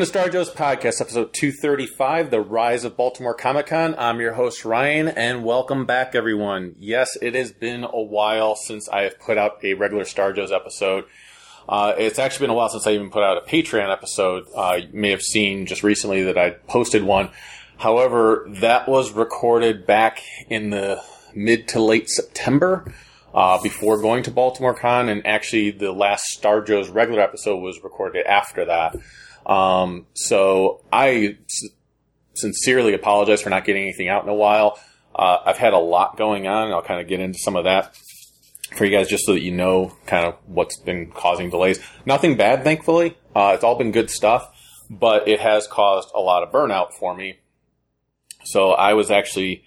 Welcome to Star Joe's podcast, episode 235, The Rise of Baltimore Comic Con. I'm your host, Ryan, and welcome back, everyone. Yes, it has been a while since I have put out a regular Star Joe's episode. Uh, it's actually been a while since I even put out a Patreon episode. Uh, you may have seen just recently that I posted one. However, that was recorded back in the mid to late September. Uh, before going to Baltimore Con, and actually the last Star Joe's regular episode was recorded after that. Um, so I s- sincerely apologize for not getting anything out in a while. Uh, I've had a lot going on, and I'll kind of get into some of that for you guys just so that you know kind of what's been causing delays. Nothing bad, thankfully. Uh, it's all been good stuff, but it has caused a lot of burnout for me. So I was actually,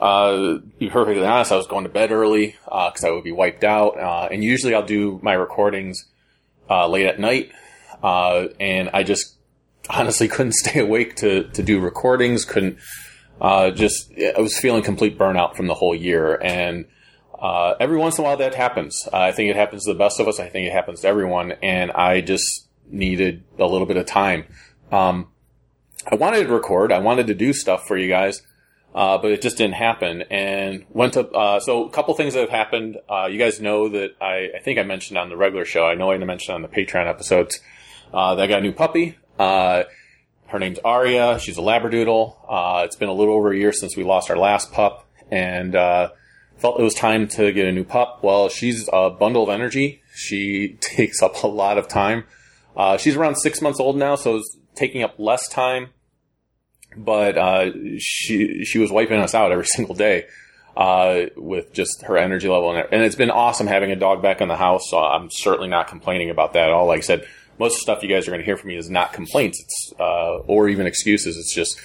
uh, be perfectly honest, I was going to bed early because I would be wiped out. Uh, and usually I'll do my recordings uh, late at night, uh, and I just honestly couldn't stay awake to to do recordings. Couldn't uh, just I was feeling complete burnout from the whole year, and uh, every once in a while that happens. I think it happens to the best of us. I think it happens to everyone, and I just needed a little bit of time. Um, I wanted to record. I wanted to do stuff for you guys, uh, but it just didn't happen. And went to uh, so a couple things that have happened. Uh, you guys know that I, I think I mentioned on the regular show. I know I mentioned on the Patreon episodes uh, got a new puppy. Uh, her name's Aria. She's a Labradoodle. Uh, it's been a little over a year since we lost our last pup, and uh, felt it was time to get a new pup. Well, she's a bundle of energy. She takes up a lot of time. Uh, she's around six months old now, so it's taking up less time. But uh, she she was wiping us out every single day uh, with just her energy level, and, and it's been awesome having a dog back in the house. So I'm certainly not complaining about that at all. Like I said, most of the stuff you guys are going to hear from me is not complaints, it's uh, or even excuses. It's just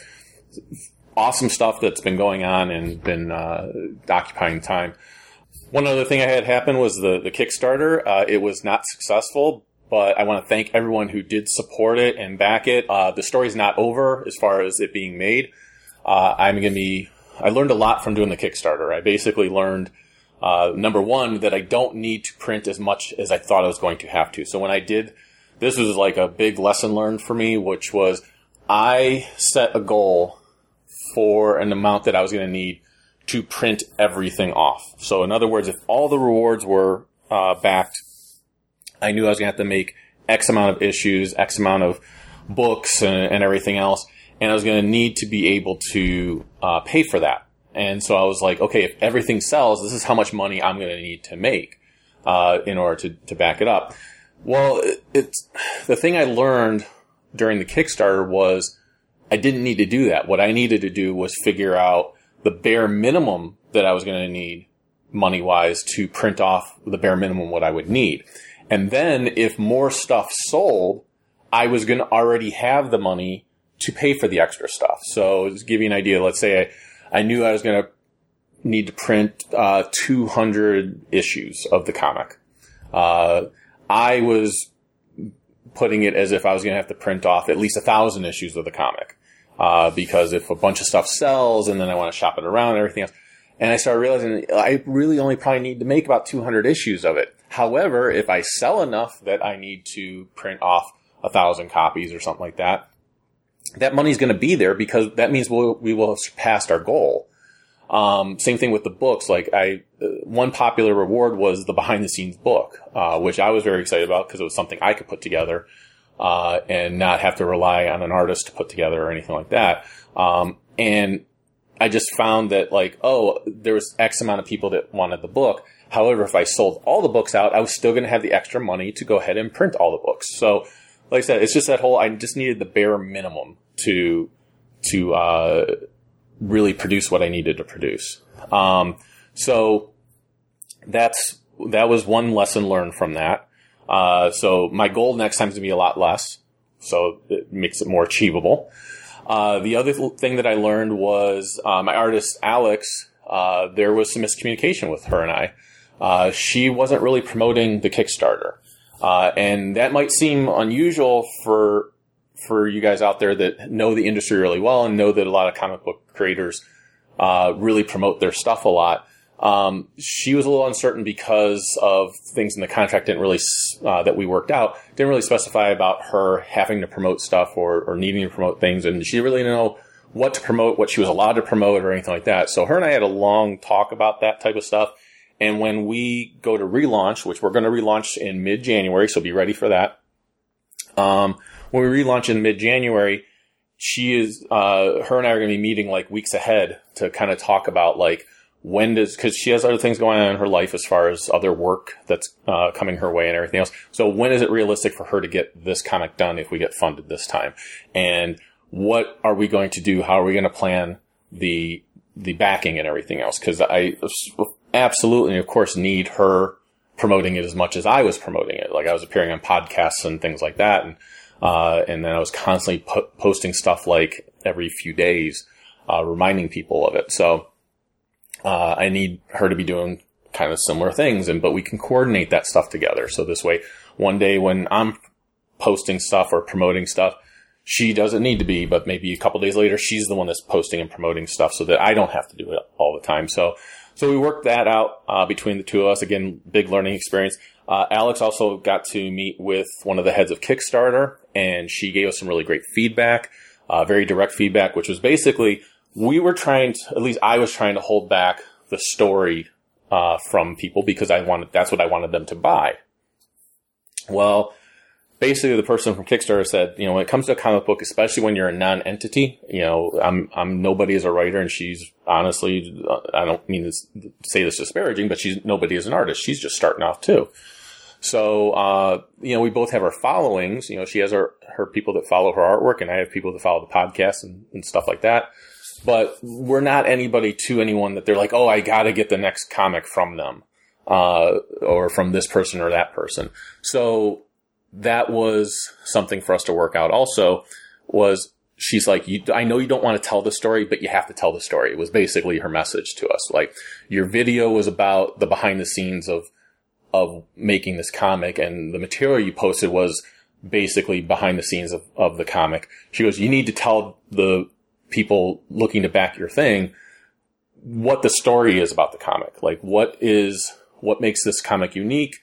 awesome stuff that's been going on and been uh, occupying time. One other thing I had happen was the the Kickstarter. Uh, it was not successful, but I want to thank everyone who did support it and back it. Uh, the story's not over as far as it being made. Uh, I'm going to be. I learned a lot from doing the Kickstarter. I basically learned uh, number one that I don't need to print as much as I thought I was going to have to. So when I did, this was like a big lesson learned for me, which was I set a goal for an amount that I was going to need to print everything off. So in other words, if all the rewards were uh, backed, I knew I was going to have to make X amount of issues, X amount of books, and, and everything else, and I was going to need to be able to uh, pay for that. And so I was like, okay, if everything sells, this is how much money I'm going to need to make uh, in order to, to back it up. Well, it, it's the thing I learned during the Kickstarter was I didn't need to do that. What I needed to do was figure out the bare minimum that I was going to need money wise to print off the bare minimum what I would need. And then if more stuff sold, I was going to already have the money to pay for the extra stuff. So to give you an idea, let's say I, I knew I was going to need to print uh, 200 issues of the comic. Uh, I was putting it as if I was going to have to print off at least a thousand issues of the comic. Uh, because if a bunch of stuff sells and then I want to shop it around and everything else. And I started realizing I really only probably need to make about 200 issues of it. However, if I sell enough that I need to print off a thousand copies or something like that, that money's going to be there because that means we'll, we will have surpassed our goal. Um, same thing with the books. Like I, uh, one popular reward was the behind the scenes book, uh, which I was very excited about because it was something I could put together, uh, and not have to rely on an artist to put together or anything like that. Um, and I just found that like, oh, there was X amount of people that wanted the book. However, if I sold all the books out, I was still going to have the extra money to go ahead and print all the books. So, like I said, it's just that whole, I just needed the bare minimum to, to, uh, really produce what I needed to produce. Um, so that's that was one lesson learned from that. Uh, so my goal next time is to be a lot less, so it makes it more achievable. Uh, the other th- thing that I learned was uh, my artist Alex. Uh, there was some miscommunication with her and I. Uh, she wasn't really promoting the Kickstarter, uh, and that might seem unusual for for you guys out there that know the industry really well and know that a lot of comic book creators uh, really promote their stuff a lot. Um, she was a little uncertain because of things in the contract didn't really uh, that we worked out didn't really specify about her having to promote stuff or, or needing to promote things, and she really didn't know what to promote, what she was allowed to promote, or anything like that. So her and I had a long talk about that type of stuff. And when we go to relaunch, which we're going to relaunch in mid January, so be ready for that. Um, when we relaunch in mid January, she is, uh, her and I are going to be meeting like weeks ahead to kind of talk about like when does, cause she has other things going on in her life as far as other work that's, uh, coming her way and everything else. So when is it realistic for her to get this comic done if we get funded this time? And what are we going to do? How are we going to plan the, the backing and everything else? Cause I absolutely, of course, need her promoting it as much as I was promoting it. Like I was appearing on podcasts and things like that. And, uh, and then I was constantly po- posting stuff like every few days, uh, reminding people of it. So, uh, I need her to be doing kind of similar things and, but we can coordinate that stuff together. So this way, one day when I'm posting stuff or promoting stuff, she doesn't need to be, but maybe a couple days later, she's the one that's posting and promoting stuff so that I don't have to do it all the time. So, so we worked that out, uh, between the two of us. Again, big learning experience. Uh, Alex also got to meet with one of the heads of Kickstarter, and she gave us some really great feedback, uh, very direct feedback, which was basically we were trying to, at least I was trying to hold back the story uh, from people because I wanted that's what I wanted them to buy. Well, basically, the person from Kickstarter said, you know, when it comes to a comic book, especially when you're a non-entity, you know, I'm I'm nobody as a writer, and she's honestly, I don't mean to say this disparaging, but she's nobody as an artist. She's just starting off too. So, uh, you know, we both have our followings. You know, she has her, her people that follow her artwork and I have people that follow the podcast and, and stuff like that. But we're not anybody to anyone that they're like, oh, I got to get the next comic from them, uh, or from this person or that person. So that was something for us to work out also was she's like, I know you don't want to tell the story, but you have to tell the story. It was basically her message to us. Like your video was about the behind the scenes of of making this comic and the material you posted was basically behind the scenes of, of the comic. She goes, you need to tell the people looking to back your thing what the story is about the comic. Like what is, what makes this comic unique,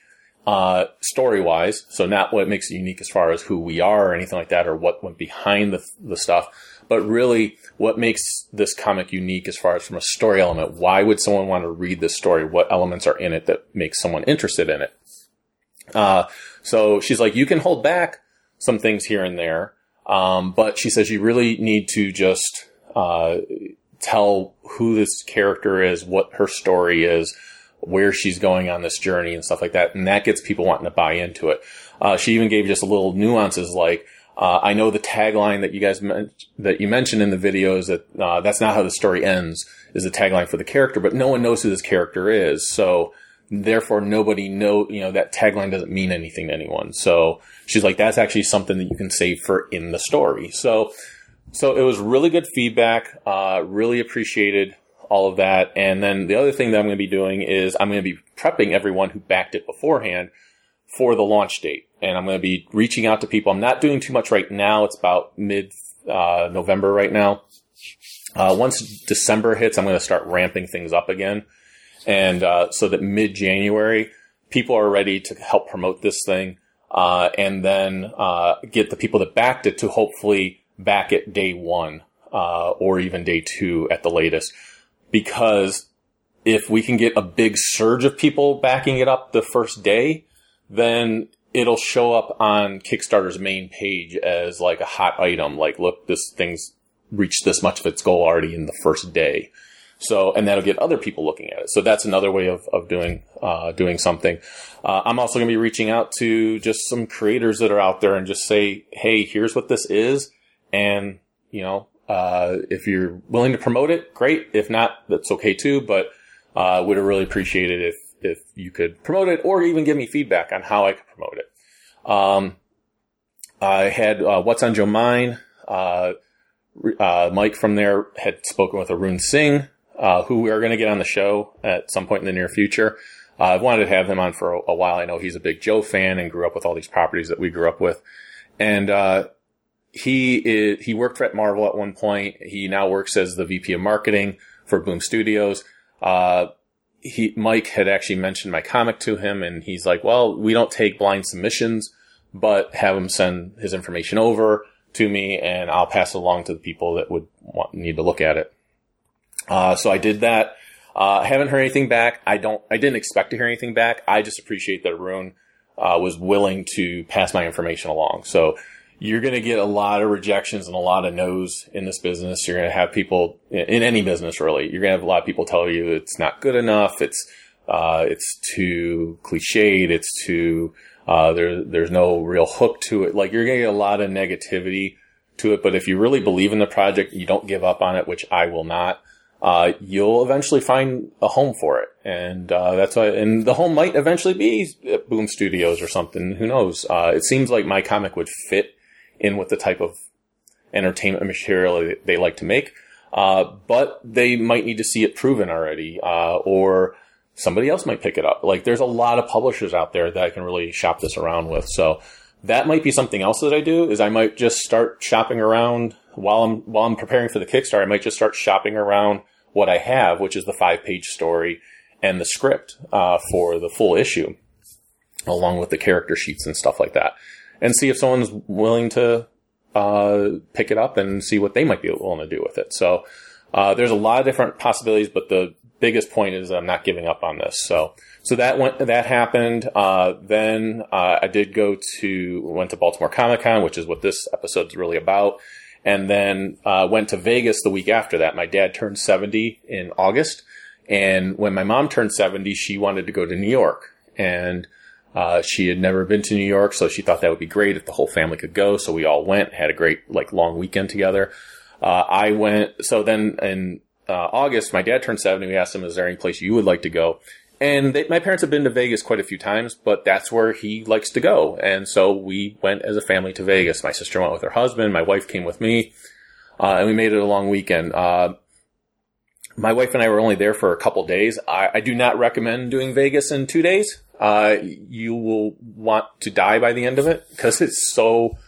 uh, story wise. So not what makes it unique as far as who we are or anything like that or what went behind the, the stuff, but really what makes this comic unique as far as from a story element. Why would someone want to read this story? What elements are in it that makes someone interested in it? Uh, so she's like, you can hold back some things here and there. Um, but she says you really need to just, uh, tell who this character is, what her story is, where she's going on this journey and stuff like that. And that gets people wanting to buy into it. Uh, she even gave just a little nuances like, uh, I know the tagline that you guys men- that you mentioned in the video is that uh, that's not how the story ends. Is the tagline for the character, but no one knows who this character is. So therefore nobody know, you know, that tagline doesn't mean anything to anyone. So she's like, that's actually something that you can save for in the story. So, so it was really good feedback. Uh, really appreciated all of that. And then the other thing that I'm going to be doing is I'm going to be prepping everyone who backed it beforehand for the launch date. And I'm going to be reaching out to people. I'm not doing too much right now. It's about mid uh, November right now. Uh, once December hits, I'm going to start ramping things up again. And uh, so that mid January, people are ready to help promote this thing. Uh, and then uh, get the people that backed it to hopefully back it day one uh, or even day two at the latest. Because if we can get a big surge of people backing it up the first day, then it'll show up on Kickstarter's main page as like a hot item. Like, look, this thing's reached this much of its goal already in the first day. So, and that'll get other people looking at it. So that's another way of, of doing, uh, doing something. Uh, I'm also going to be reaching out to just some creators that are out there and just say, Hey, here's what this is. And, you know, uh, if you're willing to promote it, great. If not, that's okay too. But, uh, would have really appreciated if, if you could promote it or even give me feedback on how I could promote it. Um, I had, uh, What's on Joe Mind, uh, uh, Mike from there had spoken with Arune Singh, uh, who we are going to get on the show at some point in the near future. Uh, I've wanted to have him on for a, a, while. I know he's a big Joe fan and grew up with all these properties that we grew up with. And, uh, he is, he worked at Marvel at one point. He now works as the VP of marketing for Boom Studios. Uh, he, Mike had actually mentioned my comic to him and he's like, well, we don't take blind submissions, but have him send his information over to me and I'll pass it along to the people that would want, need to look at it. Uh, so I did that. Uh, haven't heard anything back. I don't, I didn't expect to hear anything back. I just appreciate that Arune, uh, was willing to pass my information along. So you're going to get a lot of rejections and a lot of no's in this business. You're going to have people in any business, really. You're going to have a lot of people tell you it's not good enough. It's, uh, it's too cliched. It's too, uh, there, there's no real hook to it. Like you're going to get a lot of negativity to it. But if you really believe in the project, you don't give up on it, which I will not uh, you'll eventually find a home for it. And, uh, that's why, and the home might eventually be Boom Studios or something. Who knows? Uh, it seems like my comic would fit in with the type of entertainment material they like to make. Uh, but they might need to see it proven already, uh, or somebody else might pick it up. Like there's a lot of publishers out there that I can really shop this around with. So that might be something else that I do is I might just start shopping around while I'm, while I'm preparing for the Kickstarter. I might just start shopping around what I have, which is the five page story and the script uh, for the full issue, along with the character sheets and stuff like that, and see if someone's willing to uh, pick it up and see what they might be willing to do with it. So uh, there's a lot of different possibilities, but the biggest point is I'm not giving up on this. So so that went that happened. Uh, then uh, I did go to went to Baltimore Comic Con, which is what this episode is really about and then uh, went to Vegas the week after that. My dad turned 70 in August, and when my mom turned 70, she wanted to go to New York, and uh, she had never been to New York, so she thought that would be great if the whole family could go. So we all went, had a great like long weekend together. Uh, I went. So then in uh, August, my dad turned 70. We asked him, "Is there any place you would like to go?" And they, my parents have been to Vegas quite a few times, but that's where he likes to go. And so we went as a family to Vegas. My sister went with her husband. My wife came with me. Uh, and we made it a long weekend. Uh, my wife and I were only there for a couple days. I, I do not recommend doing Vegas in two days. Uh, you will want to die by the end of it because it's so,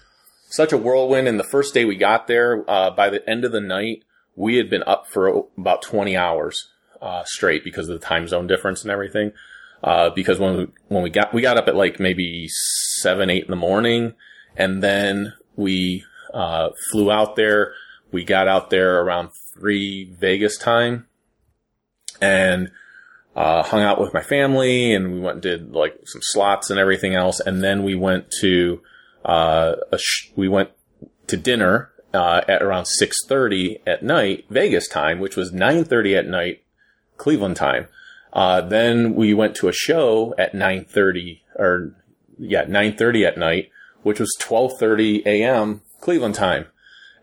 such a whirlwind. And the first day we got there, uh, by the end of the night, we had been up for about 20 hours uh, straight because of the time zone difference and everything. Uh, because when we, when we got we got up at like maybe seven eight in the morning, and then we uh, flew out there. We got out there around three Vegas time, and uh, hung out with my family, and we went and did like some slots and everything else, and then we went to uh, sh- we went to dinner uh, at around 6.30 at night, Vegas time, which was 9.30 at night Cleveland time. Uh, then we went to a show at 9:30 or yeah, 9:30 at night, which was 12:30 a.m. Cleveland time.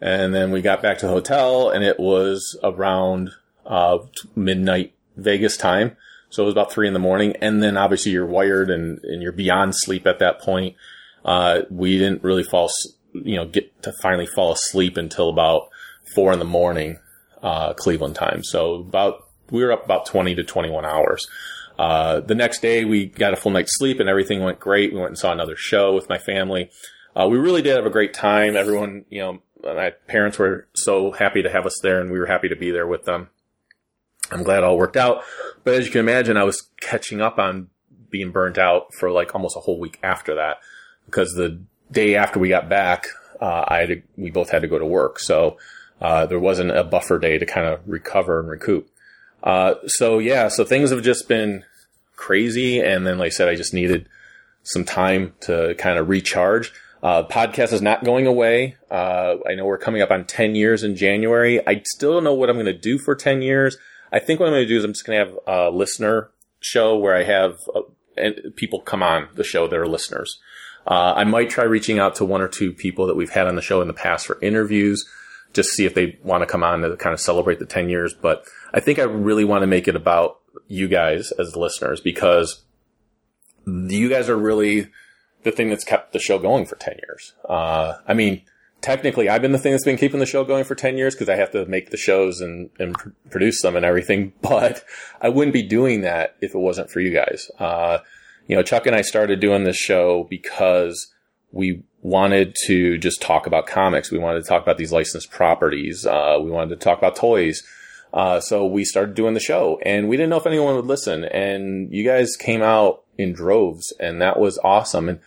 And then we got back to the hotel and it was around uh, midnight Vegas time. So it was about three in the morning. And then obviously you're wired and, and you're beyond sleep at that point. Uh, we didn't really fall, you know, get to finally fall asleep until about four in the morning, uh, Cleveland time. So about, we were up about 20 to 21 hours. Uh, the next day we got a full night's sleep and everything went great. We went and saw another show with my family. Uh, we really did have a great time. Everyone, you know, my parents were so happy to have us there and we were happy to be there with them. I'm glad it all worked out. But as you can imagine, I was catching up on being burnt out for like almost a whole week after that because the day after we got back, uh, I to, we both had to go to work. So, uh, there wasn't a buffer day to kind of recover and recoup. Uh, so yeah, so things have just been crazy. And then, like I said, I just needed some time to kind of recharge. Uh, podcast is not going away. Uh, I know we're coming up on 10 years in January. I still don't know what I'm going to do for 10 years. I think what I'm going to do is I'm just going to have a listener show where I have uh, people come on the show that are listeners. Uh, I might try reaching out to one or two people that we've had on the show in the past for interviews, just see if they want to come on to kind of celebrate the 10 years. But I think I really want to make it about you guys as listeners because you guys are really the thing that's kept the show going for 10 years. Uh, I mean, technically I've been the thing that's been keeping the show going for 10 years because I have to make the shows and, and pr- produce them and everything, but I wouldn't be doing that if it wasn't for you guys. Uh, you know, Chuck and I started doing this show because we wanted to just talk about comics. We wanted to talk about these licensed properties. Uh, we wanted to talk about toys. Uh, so we started doing the show and we didn't know if anyone would listen and you guys came out in droves and that was awesome. And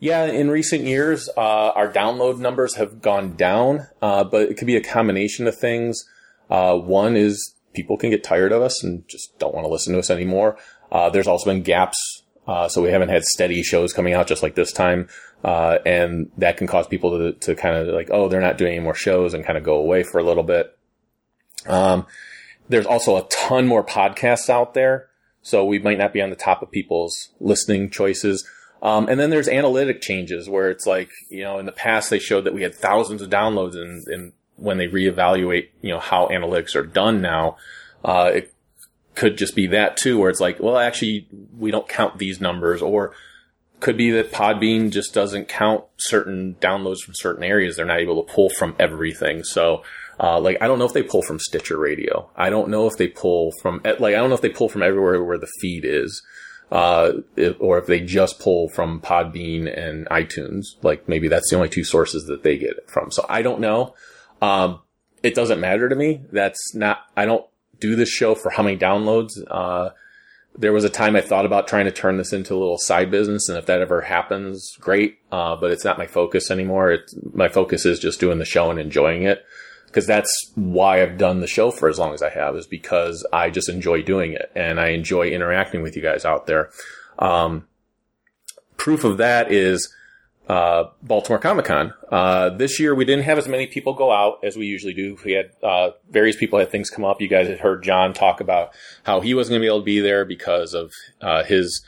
yeah, in recent years, uh, our download numbers have gone down, uh, but it could be a combination of things. Uh, one is people can get tired of us and just don't want to listen to us anymore. Uh, there's also been gaps. Uh, so we haven't had steady shows coming out just like this time. Uh, and that can cause people to, to kind of like, oh, they're not doing any more shows and kind of go away for a little bit. Um, there's also a ton more podcasts out there. So we might not be on the top of people's listening choices. Um, and then there's analytic changes where it's like, you know, in the past they showed that we had thousands of downloads and, and when they reevaluate, you know, how analytics are done now, uh, it could just be that too, where it's like, well, actually we don't count these numbers or could be that Podbean just doesn't count certain downloads from certain areas. They're not able to pull from everything. So, uh, like, I don't know if they pull from Stitcher Radio. I don't know if they pull from, like, I don't know if they pull from everywhere where the feed is. Uh, if, or if they just pull from Podbean and iTunes, like maybe that's the only two sources that they get it from. So I don't know. Um, it doesn't matter to me. That's not, I don't do this show for how many downloads. Uh, there was a time I thought about trying to turn this into a little side business, and if that ever happens, great. Uh, but it's not my focus anymore. It's, my focus is just doing the show and enjoying it, because that's why I've done the show for as long as I have, is because I just enjoy doing it and I enjoy interacting with you guys out there. Um, proof of that is uh, Baltimore Comic Con. Uh, this year we didn't have as many people go out as we usually do. We had uh, various people had things come up. You guys had heard John talk about how he wasn't going to be able to be there because of uh, his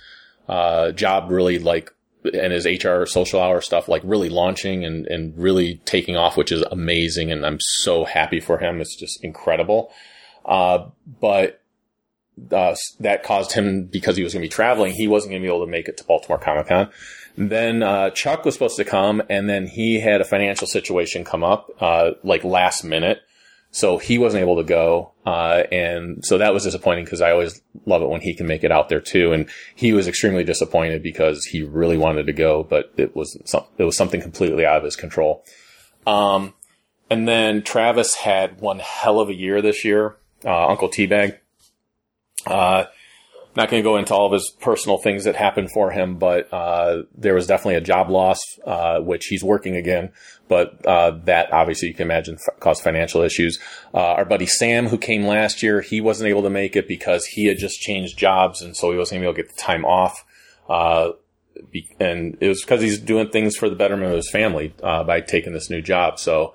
uh, job really like and his HR social hour stuff like really launching and, and really taking off, which is amazing. And I'm so happy for him. It's just incredible. Uh, but uh, that caused him because he was going to be traveling. He wasn't going to be able to make it to Baltimore Comic Con. Then uh, Chuck was supposed to come, and then he had a financial situation come up, uh, like last minute, so he wasn't able to go. Uh, and so that was disappointing because I always love it when he can make it out there too. And he was extremely disappointed because he really wanted to go, but it was some, it was something completely out of his control. Um, and then Travis had one hell of a year this year. Uh, Uncle Teabag. Uh, not going to go into all of his personal things that happened for him, but uh, there was definitely a job loss, uh, which he's working again. But uh, that obviously you can imagine f- caused financial issues. Uh, our buddy Sam, who came last year, he wasn't able to make it because he had just changed jobs, and so he wasn't able to get the time off. Uh, be- and it was because he's doing things for the betterment of his family uh, by taking this new job. So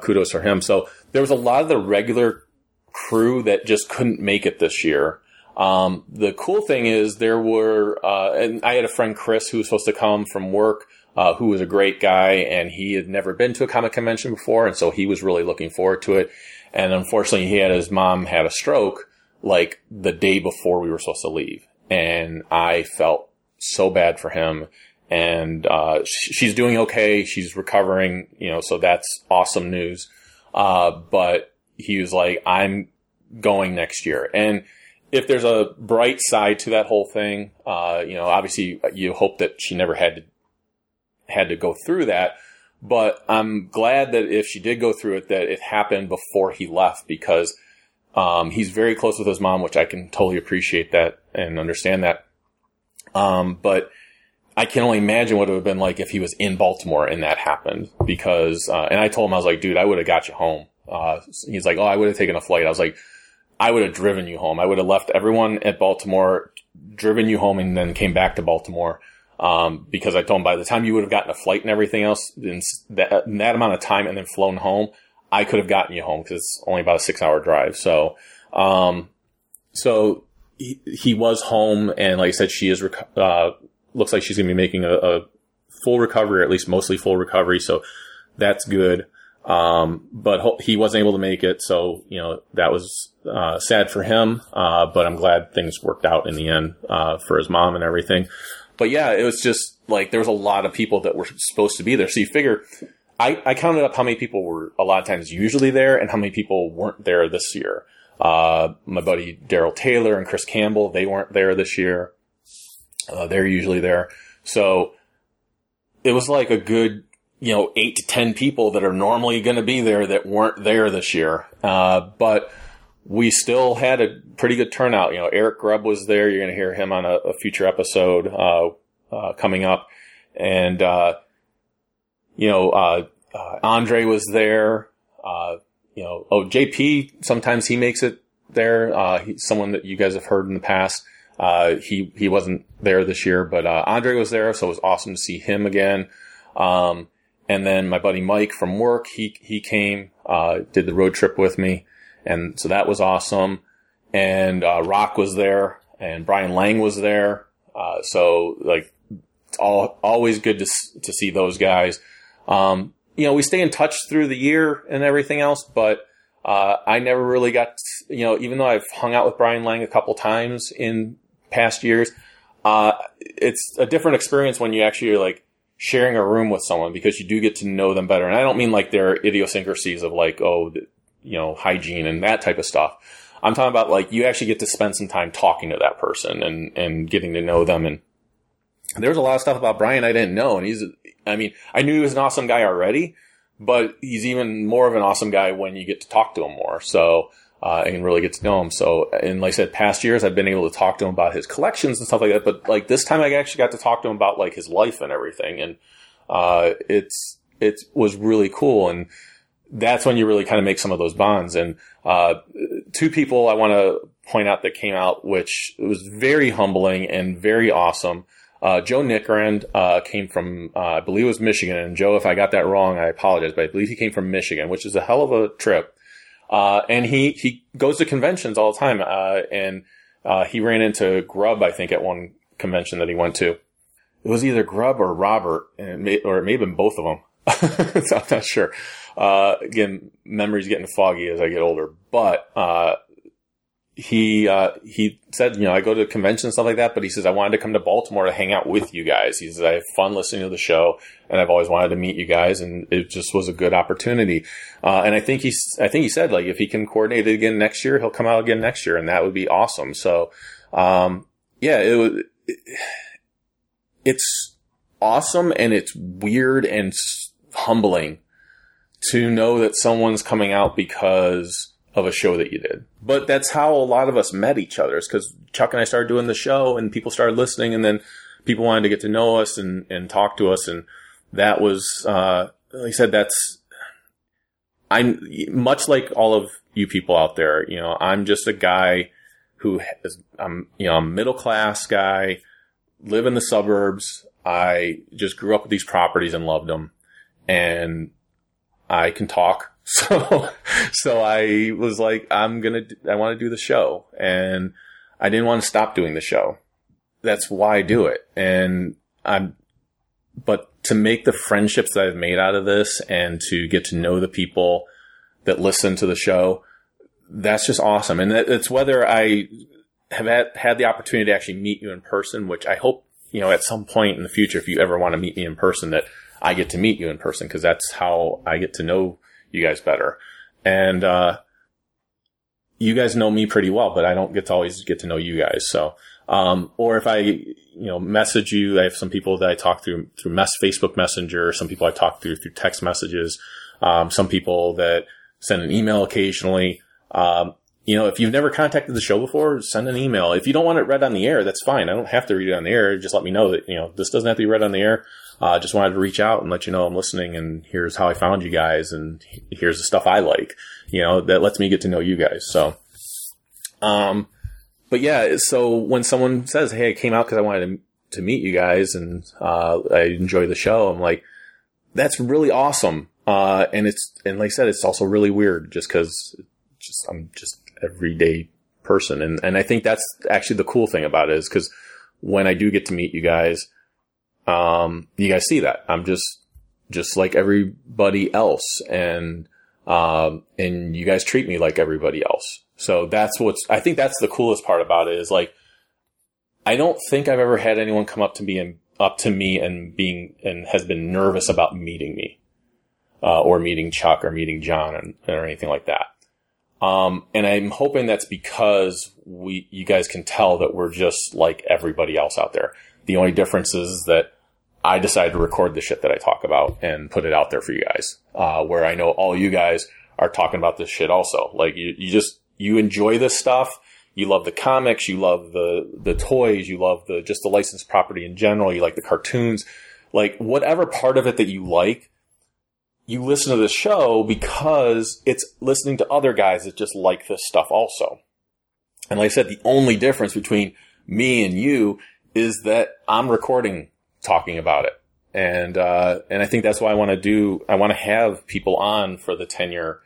kudos for him. So there was a lot of the regular crew that just couldn't make it this year. Um, the cool thing is there were, uh, and I had a friend Chris who was supposed to come from work, uh, who was a great guy and he had never been to a comic convention before. And so he was really looking forward to it. And unfortunately he had his mom had a stroke, like the day before we were supposed to leave. And I felt so bad for him. And, uh, she's doing okay. She's recovering, you know, so that's awesome news. Uh, but he was like, I'm going next year. And if there's a bright side to that whole thing, uh, you know, obviously you hope that she never had to, had to go through that. But I'm glad that if she did go through it, that it happened before he left because, um, he's very close with his mom, which I can totally appreciate that and understand that. Um, but I can only imagine what it would have been like if he was in Baltimore and that happened because, uh, and I told him, I was like, dude, I would have got you home. Uh, he's like, oh, I would have taken a flight. I was like, I would have driven you home. I would have left everyone at Baltimore, driven you home and then came back to Baltimore. Um, because I told him by the time you would have gotten a flight and everything else in that, in that amount of time and then flown home, I could have gotten you home because it's only about a six hour drive. So, um, so he, he was home and like I said, she is, reco- uh, looks like she's going to be making a, a full recovery, or at least mostly full recovery. So that's good. Um, but ho- he wasn't able to make it. So, you know, that was, uh, sad for him. Uh, but I'm glad things worked out in the end, uh, for his mom and everything. But yeah, it was just like there was a lot of people that were supposed to be there. So you figure, I, I counted up how many people were a lot of times usually there and how many people weren't there this year. Uh, my buddy Daryl Taylor and Chris Campbell, they weren't there this year. Uh, they're usually there. So it was like a good, you know, eight to 10 people that are normally going to be there that weren't there this year. Uh, but we still had a pretty good turnout. You know, Eric Grubb was there. You're going to hear him on a, a future episode, uh, uh, coming up. And, uh, you know, uh, uh, Andre was there. Uh, you know, oh, JP, sometimes he makes it there. Uh, someone that you guys have heard in the past. Uh, he, he wasn't there this year, but, uh, Andre was there. So it was awesome to see him again. Um, and then my buddy Mike from work, he, he came, uh, did the road trip with me. And so that was awesome. And, uh, Rock was there and Brian Lang was there. Uh, so like, it's all, always good to, to see those guys. Um, you know, we stay in touch through the year and everything else, but, uh, I never really got, you know, even though I've hung out with Brian Lang a couple times in past years, uh, it's a different experience when you actually are like sharing a room with someone because you do get to know them better. And I don't mean like their idiosyncrasies of like, oh, you know, hygiene and that type of stuff. I'm talking about like you actually get to spend some time talking to that person and, and getting to know them. And there's a lot of stuff about Brian I didn't know. And he's, I mean, I knew he was an awesome guy already, but he's even more of an awesome guy when you get to talk to him more. So, uh, and really get to know him. So, and like I said, past years I've been able to talk to him about his collections and stuff like that. But like this time I actually got to talk to him about like his life and everything. And, uh, it's, it was really cool. And that's when you really kind of make some of those bonds. And, uh, two people I want to point out that came out, which was very humbling and very awesome. Uh, Joe Nickrand, uh, came from, uh, I believe it was Michigan. And Joe, if I got that wrong, I apologize, but I believe he came from Michigan, which is a hell of a trip. Uh, and he, he goes to conventions all the time. Uh, and, uh, he ran into Grubb, I think, at one convention that he went to. It was either Grubb or Robert, and it may, or it may have been both of them. so I'm not sure. Uh, again, memories getting foggy as I get older, but, uh, he, uh, he said, you know, I go to conventions and stuff like that, but he says, I wanted to come to Baltimore to hang out with you guys. He says, I have fun listening to the show and I've always wanted to meet you guys and it just was a good opportunity. Uh, and I think he's, I think he said like, if he can coordinate it again next year, he'll come out again next year and that would be awesome. So, um, yeah, it was, it, it's awesome and it's weird and humbling to know that someone's coming out because of a show that you did. But that's how a lot of us met each other is because Chuck and I started doing the show and people started listening and then people wanted to get to know us and, and talk to us. And that was, uh, like I said, that's, I'm much like all of you people out there, you know, I'm just a guy who is, I'm, you know, I'm middle class guy, live in the suburbs. I just grew up with these properties and loved them. And I can talk. So, so I was like, I'm to, I want to do the show and I didn't want to stop doing the show. That's why I do it. And I'm, but to make the friendships that I've made out of this and to get to know the people that listen to the show, that's just awesome. And it's whether I have had, had the opportunity to actually meet you in person, which I hope, you know, at some point in the future, if you ever want to meet me in person, that I get to meet you in person because that's how I get to know you guys better. And, uh, you guys know me pretty well, but I don't get to always get to know you guys. So, um, or if I, you know, message you, I have some people that I talk through through mess, Facebook Messenger, some people I talk through through text messages, um, some people that send an email occasionally. Um, you know, if you've never contacted the show before, send an email. If you don't want it read on the air, that's fine. I don't have to read it on the air. Just let me know that, you know, this doesn't have to be read on the air. Uh, just wanted to reach out and let you know I'm listening and here's how I found you guys and here's the stuff I like, you know, that lets me get to know you guys. So, um, but yeah, so when someone says, Hey, I came out because I wanted to, to meet you guys and, uh, I enjoy the show, I'm like, that's really awesome. Uh, and it's, and like I said, it's also really weird just cause just, I'm just everyday person. And, and I think that's actually the cool thing about it is cause when I do get to meet you guys, um, you guys see that I'm just, just like everybody else. And, um, and you guys treat me like everybody else. So that's what's, I think that's the coolest part about it is like, I don't think I've ever had anyone come up to me and up to me and being, and has been nervous about meeting me, uh, or meeting Chuck or meeting John and, or anything like that. Um, and I'm hoping that's because we, you guys can tell that we're just like everybody else out there. The only difference is that I decided to record the shit that I talk about and put it out there for you guys. Uh, where I know all you guys are talking about this shit also. Like you, you just, you enjoy this stuff. You love the comics. You love the, the toys. You love the, just the licensed property in general. You like the cartoons. Like whatever part of it that you like, you listen to the show because it's listening to other guys that just like this stuff also. And like I said, the only difference between me and you is that I'm recording talking about it. And, uh, and I think that's why I want to do, I want to have people on for the 10 year,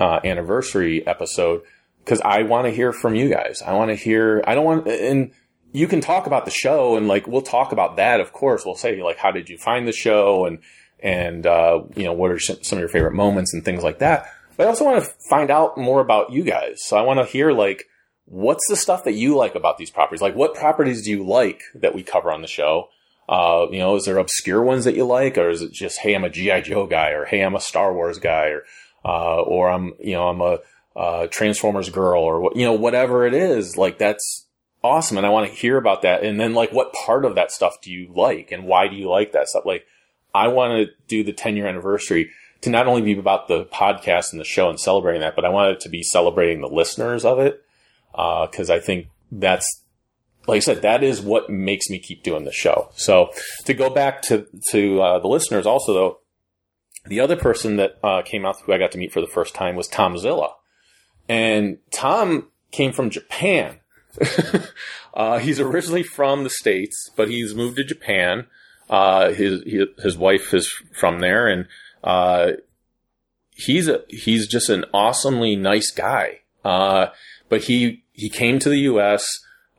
uh, anniversary episode because I want to hear from you guys. I want to hear, I don't want, and you can talk about the show and like, we'll talk about that. Of course, we'll say like, how did you find the show? And, and, uh, you know, what are some of your favorite moments and things like that. But I also want to find out more about you guys. So I want to hear like, what's the stuff that you like about these properties? Like, what properties do you like that we cover on the show? Uh, you know, is there obscure ones that you like, or is it just, hey, I'm a GI Joe guy, or hey, I'm a Star Wars guy, or uh, or I'm, you know, I'm a uh, Transformers girl, or you know, whatever it is. Like that's awesome, and I want to hear about that. And then, like, what part of that stuff do you like, and why do you like that stuff? Like, I want to do the 10 year anniversary to not only be about the podcast and the show and celebrating that, but I want it to be celebrating the listeners of it. Uh, cause I think that's, like I said, that is what makes me keep doing the show. So to go back to, to, uh, the listeners also though, the other person that, uh, came out who I got to meet for the first time was Tom Zilla. And Tom came from Japan. uh, he's originally from the States, but he's moved to Japan. Uh, his, his wife is from there and, uh, he's a, he's just an awesomely nice guy. Uh, but he, he came to the U.S.,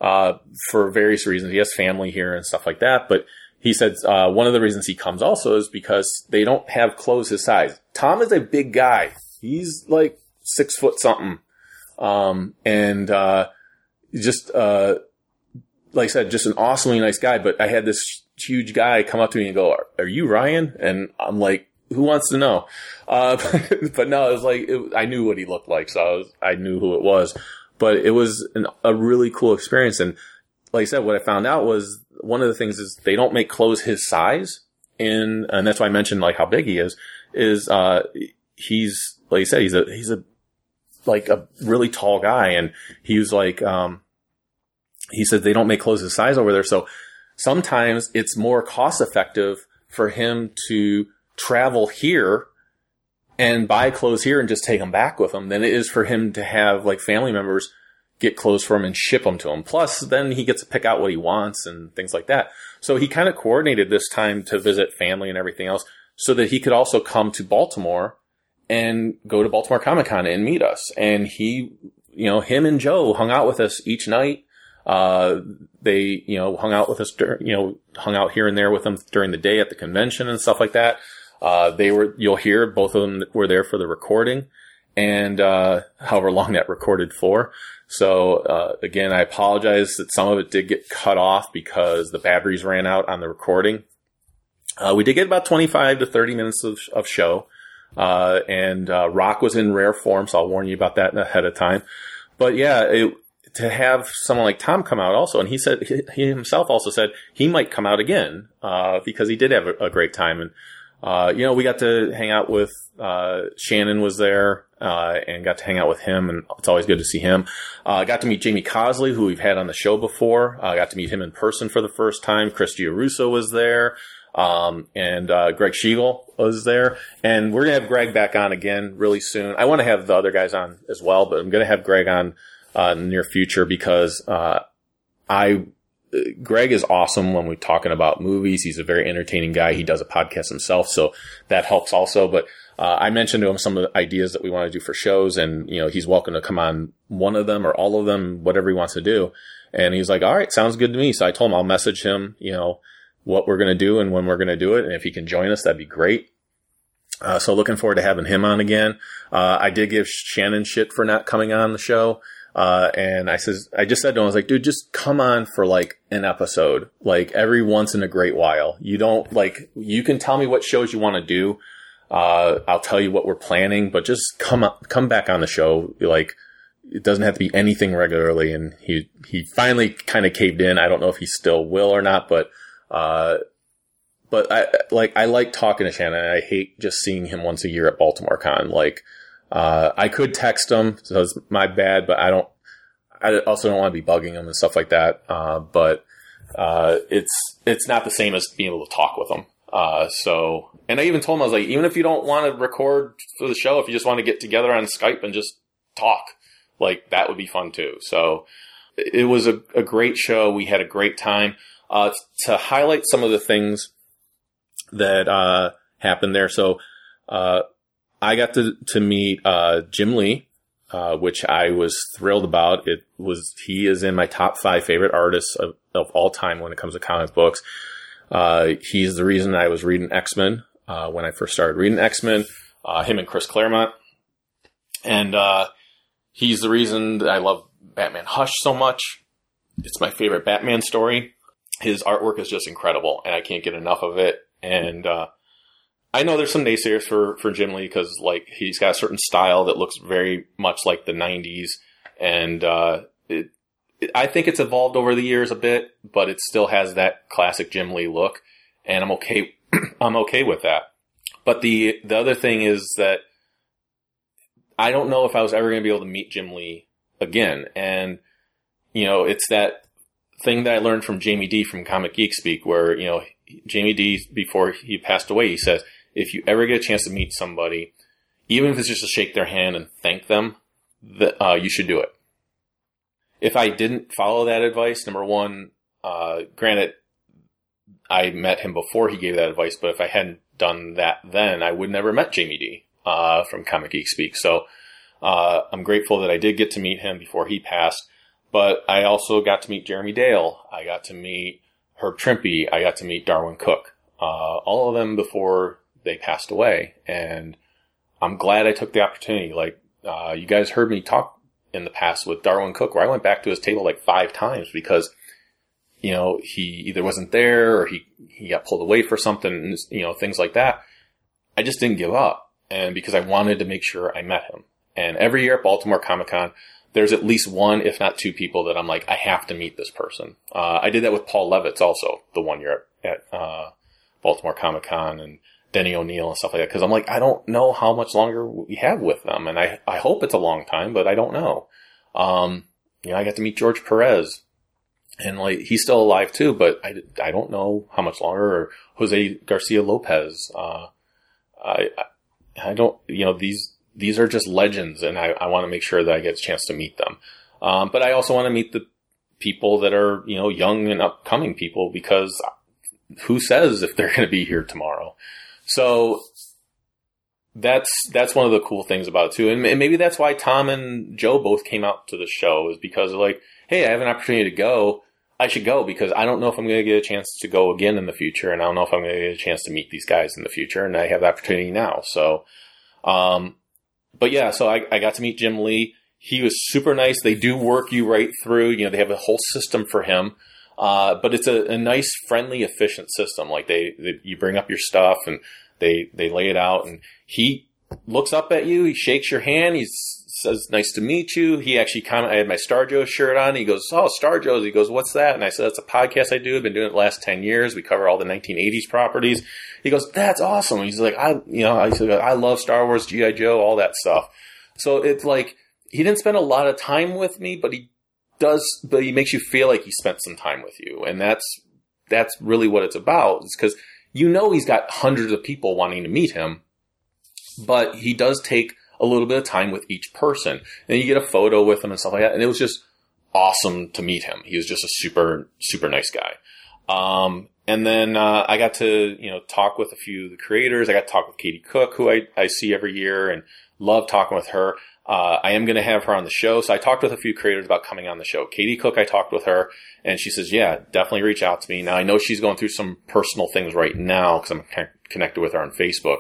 uh, for various reasons. He has family here and stuff like that. But he said, uh, one of the reasons he comes also is because they don't have clothes his size. Tom is a big guy. He's like six foot something. Um, and, uh, just, uh, like I said, just an awesomely nice guy. But I had this huge guy come up to me and go, "Are, you Ryan?" And I'm like, "Who wants to know?" Uh, but no, it was like it, I knew what he looked like, so I, was, I knew who it was. But it was an, a really cool experience, and like I said, what I found out was one of the things is they don't make clothes his size, and and that's why I mentioned like how big he is. Is uh, he's like I said, he's a he's a like a really tall guy, and he was like um, he said they don't make clothes his size over there, so sometimes it's more cost effective for him to travel here and buy clothes here and just take them back with him than it is for him to have like family members get clothes for him and ship them to him. Plus, then he gets to pick out what he wants and things like that. So he kind of coordinated this time to visit family and everything else so that he could also come to Baltimore and go to Baltimore Comic Con and meet us. And he, you know, him and Joe hung out with us each night uh, they, you know, hung out with us, dur- you know, hung out here and there with them during the day at the convention and stuff like that. Uh, they were, you'll hear both of them were there for the recording. and uh, however long that recorded for. So uh, again, I apologize that some of it did get cut off because the batteries ran out on the recording. Uh, we did get about 25 to 30 minutes of, of show. Uh, and uh, Rock was in rare form, so I'll warn you about that ahead of time. But yeah, it, to have someone like Tom come out also, and he said he, himself also said he might come out again uh, because he did have a, a great time, and uh, you know we got to hang out with uh, Shannon was there uh, and got to hang out with him, and it's always good to see him. Uh, got to meet Jamie Cosley, who we've had on the show before. I got to meet him in person for the first time. Chris Giarrusso was there. Um, and uh, Greg Schigiel was there, and we're gonna have Greg back on again really soon. I want to have the other guys on as well, but I'm gonna have Greg on uh, in the near future because uh, I Greg is awesome when we're talking about movies. He's a very entertaining guy. He does a podcast himself, so that helps also. But uh, I mentioned to him some of the ideas that we want to do for shows, and you know he's welcome to come on one of them or all of them, whatever he wants to do. And he's like, "All right, sounds good to me." So I told him I'll message him, you know, what we're going to do and when we're going to do it, and if he can join us, that'd be great. Uh, so looking forward to having him on again. Uh, I did give Shannon shit for not coming on the show. Uh, and I says, I just said to him, I was like, dude, just come on for like an episode, like every once in a great while. You don't like, you can tell me what shows you want to do. Uh, I'll tell you what we're planning, but just come up, come back on the show. Like, it doesn't have to be anything regularly. And he, he finally kind of caved in. I don't know if he still will or not, but, uh, but I like I like talking to Shannon. I hate just seeing him once a year at Baltimore Con. Like uh, I could text him, so it's my bad, but I don't. I also don't want to be bugging him and stuff like that. Uh, but uh, it's it's not the same as being able to talk with him. Uh, so, and I even told him I was like, even if you don't want to record for the show, if you just want to get together on Skype and just talk, like that would be fun too. So, it was a, a great show. We had a great time. Uh, to highlight some of the things that uh, happened there. So uh, I got to to meet uh, Jim Lee, uh, which I was thrilled about. It was he is in my top five favorite artists of, of all time when it comes to comic books. Uh, he's the reason I was reading X Men uh, when I first started reading X Men. him and Chris Claremont, and he's the reason that I love Batman Hush so much. It's my favorite Batman story. His artwork is just incredible, and I can't get enough of it. And uh, I know there's some naysayers for for Jim Lee because like he's got a certain style that looks very much like the '90s, and uh, it, it, I think it's evolved over the years a bit, but it still has that classic Jim Lee look, and I'm okay. I'm okay with that. But the the other thing is that I don't know if I was ever going to be able to meet Jim Lee again, and you know, it's that thing that I learned from Jamie D from Comic Geek Speak, where you know Jamie D, before he passed away, he says, if you ever get a chance to meet somebody, even if it's just to shake their hand and thank them, that uh, you should do it. If I didn't follow that advice, number one, uh, granted, I met him before he gave that advice, but if I hadn't done that then, I would never met Jamie D uh, from Comic Geek Speak. So uh, I'm grateful that I did get to meet him before he passed. But I also got to meet Jeremy Dale. I got to meet Herb Trimpe, I got to meet Darwyn Cooke. Uh, all of them before they passed away. And I'm glad I took the opportunity. Like, uh, you guys heard me talk in the past with Darwyn Cooke where I went back to his table like five times because, you know, he either wasn't there or he, he got pulled away for something, you know, things like that. I just didn't give up. And because I wanted to make sure I met him. And every year at Baltimore Comic Con, there's at least one, if not two people that I'm like, I have to meet this person. Uh, I did that with Paul Levitz also, the one year at, at uh, Baltimore Comic Con and Denny O'Neil and stuff like that. Cause I'm like, I don't know how much longer we have with them. And I, I hope it's a long time, but I don't know. Um, you know, I got to meet George Perez and like, he's still alive too, but I, I don't know how much longer or Jose Garcia Lopez. Uh, I, I don't, you know, these, these are just legends, and I, I want to make sure that I get a chance to meet them. Um, but I also want to meet the people that are, you know, young and upcoming people because who says if they're going to be here tomorrow? So that's that's one of the cool things about it too, and maybe that's why Tom and Joe both came out to the show is because like, hey, I have an opportunity to go. I should go because I don't know if I'm going to get a chance to go again in the future, and I don't know if I'm going to get a chance to meet these guys in the future, and I have the opportunity now. So, um, but yeah, so I, I got to meet Jim Lee. He was super nice. They do work you right through. You know, they have a whole system for him. Uh, but it's a, a, nice, friendly, efficient system. Like they, they, you bring up your stuff and they, they lay it out and he looks up at you. He shakes your hand. He says, nice to meet you. He actually comment, I had my Star Joe shirt on. He goes, Oh, Star Joe's. He goes, what's that? And I said, that's a podcast I do. I've been doing it the last 10 years. We cover all the 1980s properties. He goes, that's awesome. He's like, I, you know, I said, I love Star Wars, G.I. Joe, all that stuff. So it's like, he didn't spend a lot of time with me, but he does, but he makes you feel like he spent some time with you. And that's, that's really what it's about. Is because you know he's got hundreds of people wanting to meet him, but he does take a little bit of time with each person. And you get a photo with him and stuff like that. And it was just awesome to meet him. He was just a super, super nice guy. Um, and then uh, I got to you know talk with a few of the creators. I got to talk with Katie Cook, who I, I see every year, and love talking with her. Uh, I am going to have her on the show. So I talked with a few creators about coming on the show. Katie Cook, I talked with her and she says, yeah, definitely reach out to me. Now I know she's going through some personal things right now because I'm connected with her on Facebook,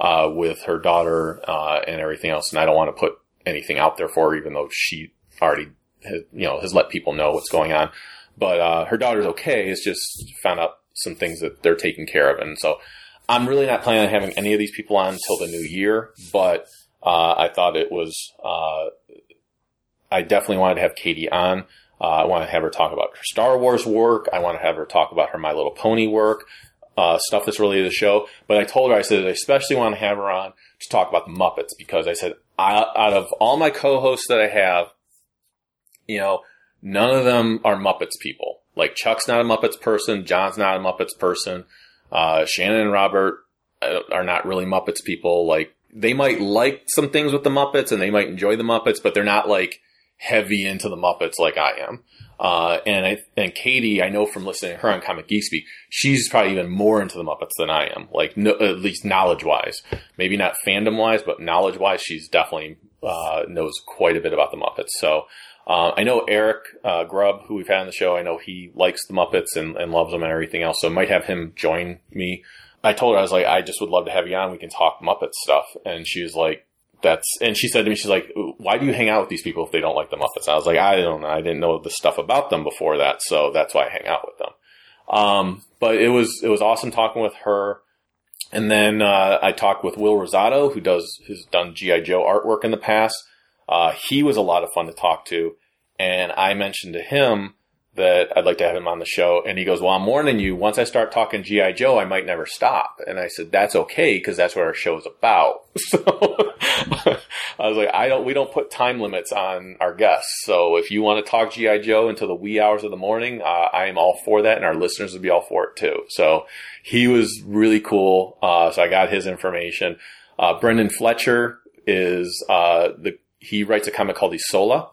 uh, with her daughter, uh, and everything else. And I don't want to put anything out there for her, even though she already has, you know, has let people know what's going on. But, uh, her daughter's okay. It's just found out some things that they're taking care of. And so I'm really not planning on having any of these people on until the new year, but uh, I thought it was, uh, I definitely wanted to have Katie on. Uh, I want to have her talk about her Star Wars work. I want to have her talk about her My Little Pony work, uh, stuff that's related to the show. But I told her, I said, I especially want to have her on to talk about the Muppets because I said, out of all my co-hosts that I have, you know, none of them are Muppets people. Like Chuck's not a Muppets person, John's not a Muppets person, uh, Shannon and Robert uh, are not really Muppets people. Like they might like some things with the Muppets and they might enjoy the Muppets, but they're not like heavy into the Muppets like I am. Uh, and I, and Katie, I know from listening to her on Comic Geek Speak, she's probably even more into the Muppets than I am. Like, no, at least knowledge wise, maybe not fandom wise, but knowledge wise, she's definitely, uh, knows quite a bit about the Muppets. So, uh, I know Eric uh, Grubb, who we've had on the show. I know he likes the Muppets and, and loves them and everything else. So I might have him join me I told her, I was like, I just would love to have you on. We can talk Muppet stuff. And she was like, that's, and she said to me, she's like, why do you hang out with these people if they don't like the Muppets? I was like, I don't know. I didn't know the stuff about them before that. So that's why I hang out with them. Um, but it was, it was awesome talking with her. And then, uh, I talked with Will Rosado, who does, has done G.I. Joe artwork in the past. Uh, he was a lot of fun to talk to. And I mentioned to him, that I'd like to have him on the show. And he goes, well, I'm warning you, once I start talking G.I. Joe, I might never stop. And I said, that's okay, because that's what our show is about. So I was like, I don't, we don't put time limits on our guests. So if you want to talk G.I. Joe until the wee hours of the morning, uh, I am all for that. And our listeners would be all for it too. So he was really cool. Uh, so I got his information. Uh, Brenden Fletcher is, uh, the, he writes a comic called Isola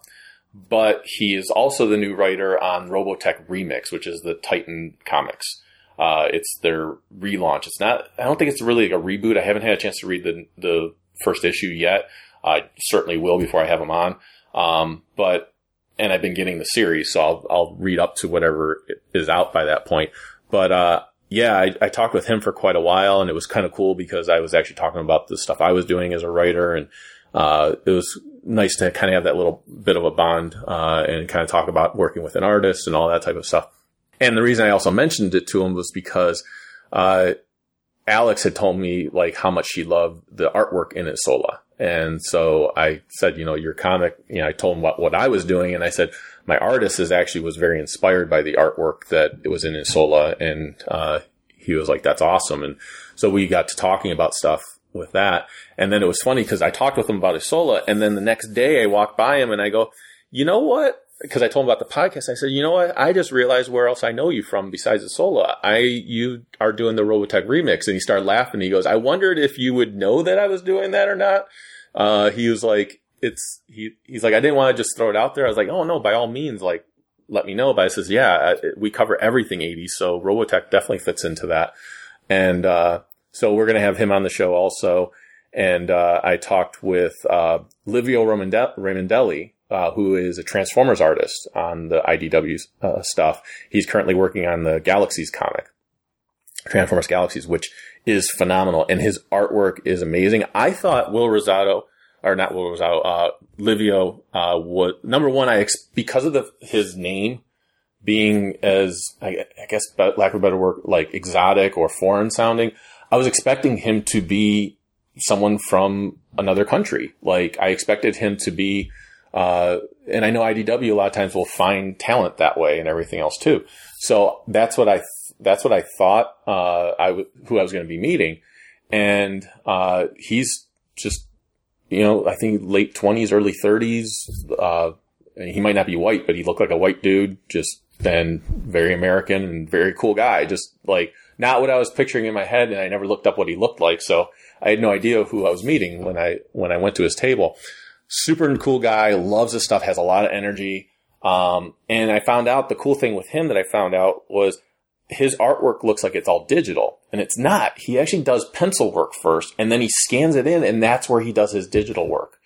but he is also the new writer on Robotech Remix, which is the Titan comics. Uh, it's their relaunch. It's not. I don't think it's really like a reboot. I haven't had a chance to read the the first issue yet. I certainly will before I have them on. Um, but and I've been getting the series, so I'll I'll read up to whatever is out by that point. But uh, yeah, I, I, talked with him for quite a while, and it was kind of cool because I was actually talking about the stuff I was doing as a writer, and uh, it was nice to kind of have that little bit of a bond uh, and kind of talk about working with an artist and all that type of stuff. And the reason I also mentioned it to him was because uh, Alex had told me like how much she loved the artwork in Isola. And so I said, you know, your comic, you know, I told him what, what I was doing. And I said, my artist is actually was very inspired by the artwork that it was in Isola. And, uh, he was like, that's awesome. And so we got to talking about stuff with that. And then it was funny because I talked with him about Isola, and then the next day I walked by him and I go, you know what? Because I told him about the podcast. I said, you know what? I just realized where else I know you from besides Isola. I you are doing the Robotech remix, and he started laughing. He goes, I wondered if you would know that I was doing that or not. Uh, he was like, it's he. He's like, I didn't want to just throw it out there. I was like, oh no, by all means, like let me know. But I says, yeah, we cover everything 80s, so Robotech definitely fits into that. And uh, so we're going to have him on the show also. And uh, I talked with uh, Livio Ramondelli, uh, who is a Transformers artist on the IDW uh, stuff. He's currently working on the Galaxies comic, Transformers Galaxies, which is phenomenal. And his artwork is amazing. I thought Will Rosado or not Will out, uh, Livio, uh, was number one, I, ex- because of the, his name being as, I, I guess, lack of a better word, like exotic or foreign sounding, I was expecting him to be someone from another country. Like I expected him to be, uh, and I know IDW a lot of times will find talent that way and everything else too. So that's what I, that's what I thought, uh, I w- who I was going to be meeting. And, uh, he's just, you know, I think late twenties, early thirties, uh, he might not be white, but he looked like a white dude, just and very American and very cool guy. Just like not what I was picturing in my head, and I never looked up what he looked like, so I had no idea who I was meeting when I when I went to his table. Super cool guy, loves his stuff, has a lot of energy. Um, and I found out the cool thing with him that I found out was his artwork looks like it's all digital, and it's not. He actually does pencil work first, and then he scans it in, and that's where he does his digital work.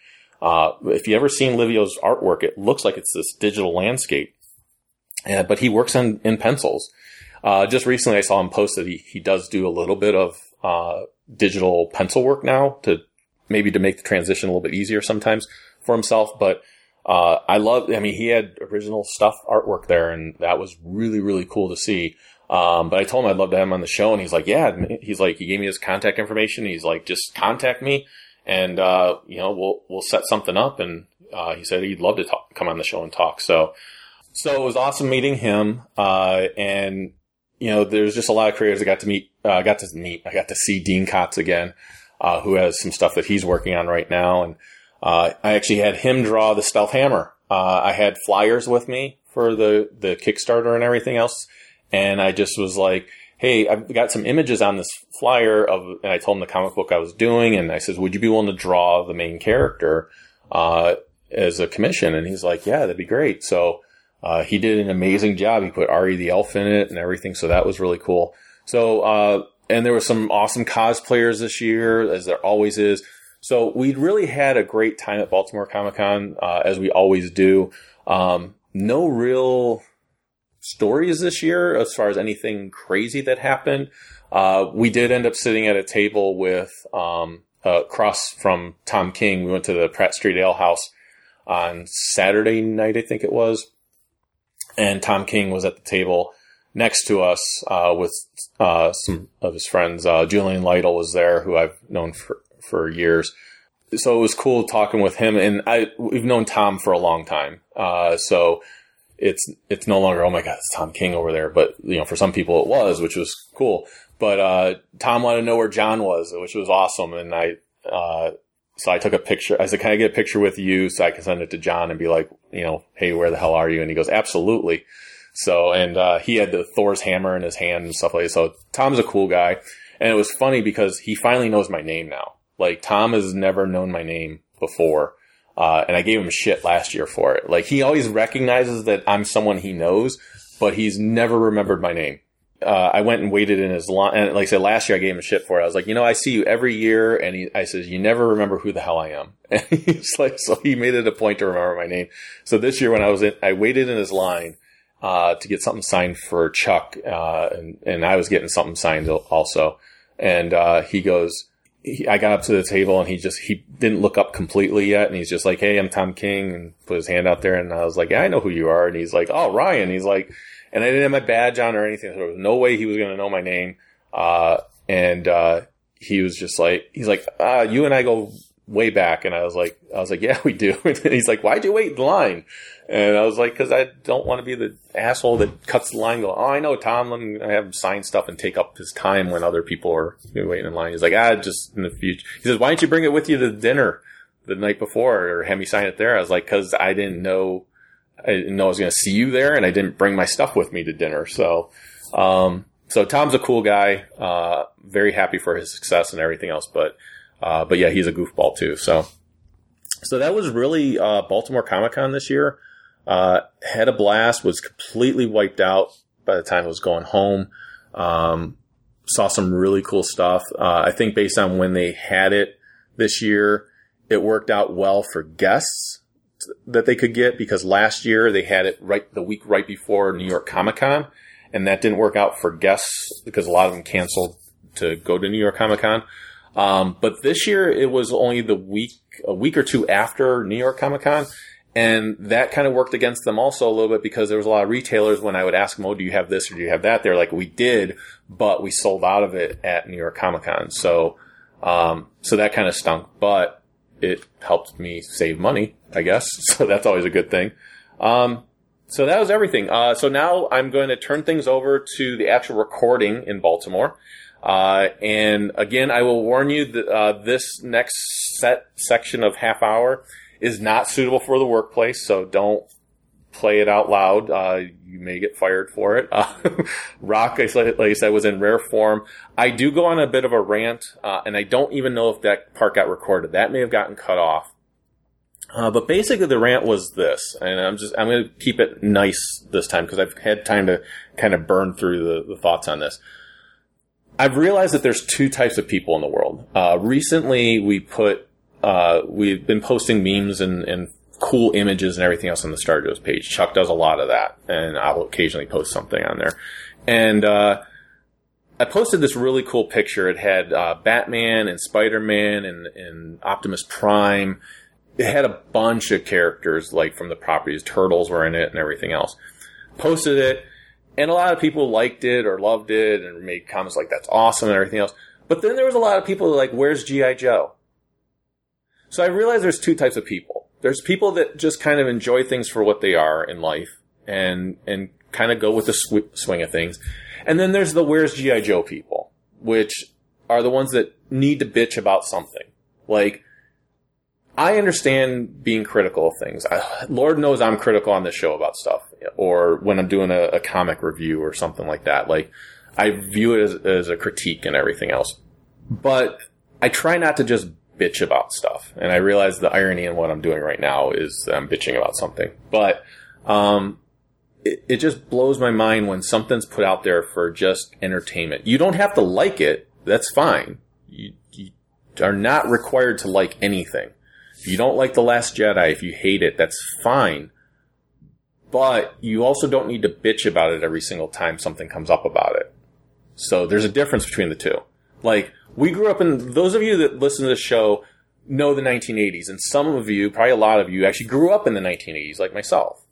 Uh, if you ever seen Livio's artwork, it looks like it's this digital landscape. Uh, but he works on in pencils. Uh, just recently, I saw him post that he, he does do a little bit of uh, digital pencil work now to maybe to make the transition a little bit easier sometimes for himself. But uh, I love. I mean, he had original stuff artwork there, and that was really really cool to see. Um, but I told him I'd love to have him on the show, and he's like, "Yeah." He's like, he gave me his contact information. He's like, "Just contact me, and uh, you know, we'll we'll set something up." And uh, he said he'd love to talk, come on the show and talk. So so it was awesome meeting him. Uh, and, you know, there's just a lot of creators I got to meet, uh, I got to meet, I got to see Dean Kotz again, uh, who has some stuff that he's working on right now. And, uh, I actually had him draw the stealth hammer. Uh, I had flyers with me for the, the Kickstarter and everything else. And I just was like, Hey, I've got some images on this flyer of, and I told him the comic book I was doing. And I says, would you be willing to draw the main character, uh, as a commission? And he's like, yeah, that'd be great. So, uh, he did an amazing job. He put Ari the Elf in it and everything, so that was really cool. So, uh, and there were some awesome cosplayers this year, as there always is. So we really had a great time at Baltimore Comic Con, uh, as we always do. Um, no real stories this year as far as anything crazy that happened. Uh, we did end up sitting at a table with um, across from Tom King. We went to the Pratt Street Ale House on Saturday night, I think it was and Tom King was at the table next to us uh, with uh, some of his friends. Uh, Julian Lytle was there, who I've known for for years. So it was cool talking with him, and I we've known Tom for a long time. Uh, so it's it's no longer oh my god, it's Tom King over there, but you know for some people it was, which was cool. But uh, Tom wanted to know where John was, which was awesome, and I uh, so I took a picture. I said, "Can I get a picture with you so I can send it to John and be like, you know, hey, where the hell are you?" And he goes, "Absolutely." So, and uh, he had the Thor's hammer in his hand and stuff like that. So Tom's a cool guy, and it was funny because he finally knows my name now. Like Tom has never known my name before, uh, and I gave him shit last year for it. Like he always recognizes that I'm someone he knows, but he's never remembered my name uh, I went and waited in his line. And like I said, last year I gave him a shit for it. I was like, you know, I see you every year. And he, I says, you never remember who the hell I am. And he's like, so he made it a point to remember my name. So this year when I was in, I waited in his line, uh, to get something signed for Chuck. Uh, and, and I was getting something signed also. And, uh, he goes, I got up to the table and he just, he didn't look up completely yet. And he's just like, Hey, I'm Tom King and put his hand out there. And I was like, yeah, I know who you are. And he's like, Oh, Ryan. He's like, and I didn't have my badge on or anything. So there was no way he was going to know my name. Uh, and, uh, he was just like, he's like, ah, you and I go way back. And I was like, I was like, yeah, we do. And he's like, why'd you wait in line? And I was like, cause I don't want to be the asshole that cuts the line. Go, oh, I know Tom. Let me have him sign stuff and take up his time when other people are waiting in line. He's like, ah, just in the future. He says, why don't you bring it with you to dinner the night before or have me sign it there? I was like, cause I didn't know I didn't know I was going to see you there, and I didn't bring my stuff with me to dinner. So, um, so Tom's a cool guy. Uh, very happy for his success and everything else. But, uh, but yeah, he's a goofball too. So, so that was really uh, Baltimore Comic Con this year. Uh, had a blast. Was completely wiped out by the time I was going home. Um, saw some really cool stuff. Uh, I think based on when they had it this year, it worked out well for guests that they could get because last year they had it right the week right before New York Comic Con, and that didn't work out for guests because a lot of them canceled to go to New York Comic Con. Um, but this year it was only the week, a week or two after New York Comic Con. And that kind of worked against them also a little bit because there was a lot of retailers when I would ask them, Oh, do you have this or do you have that? They're like, we did, but we sold out of it at New York Comic Con. So, um, so that kind of stunk, but it helped me save money, I guess. So that's always a good thing. Um, so that was everything. Uh, so now I'm going to turn things over to the actual recording in Baltimore. Uh, and again, I will warn you that uh, this next set section of half hour is not suitable for the workplace, so don't play it out loud. Uh, you may get fired for it. Uh, Rock, like I said, was in rare form. I do go on a bit of a rant, uh, and I don't even know if that part got recorded. That may have gotten cut off. Uh, but basically, the rant was this, and I'm just I'm going to keep it nice this time because I've had time to kind of burn through the, the thoughts on this. I've realized that there's two types of people in the world. Uh, recently, we put uh, we've been posting memes and, and cool images and everything else on the Star Joe's page. Chuck does a lot of that, and I'll occasionally post something on there. And uh, I posted this really cool picture. It had uh, Batman and Spider Man and, and Optimus Prime. It had a bunch of characters like from the properties. Turtles were in it and everything else. Posted it, and a lot of people liked it or loved it and made comments like "That's awesome" and everything else. But then there was a lot of people like, "Where's GI Joe?" So I realized there's two types of people. There's people that just kind of enjoy things for what they are in life and and kind of go with the sw- swing of things. And then there's the where's GI Joe people, which are the ones that need to bitch about something. Like I understand being critical of things. I, Lord knows I'm critical on this show about stuff, or when I'm doing a, a comic review or something like that. Like I view it as, as a critique and everything else. But I try not to just bitch about stuff. And I realize the irony in what I'm doing right now is I'm bitching about something. But um, it, it just blows my mind when something's put out there for just entertainment. You don't have to like it. That's fine. You, you are not required to like anything. If you don't like The Last Jedi, if you hate it, that's fine. But you also don't need to bitch about it every single time something comes up about it. So there's a difference between the two. Like, we grew up in, those of you that listen to the show know the 1980s, and some of you, probably a lot of you, actually grew up in the 1980s, like myself.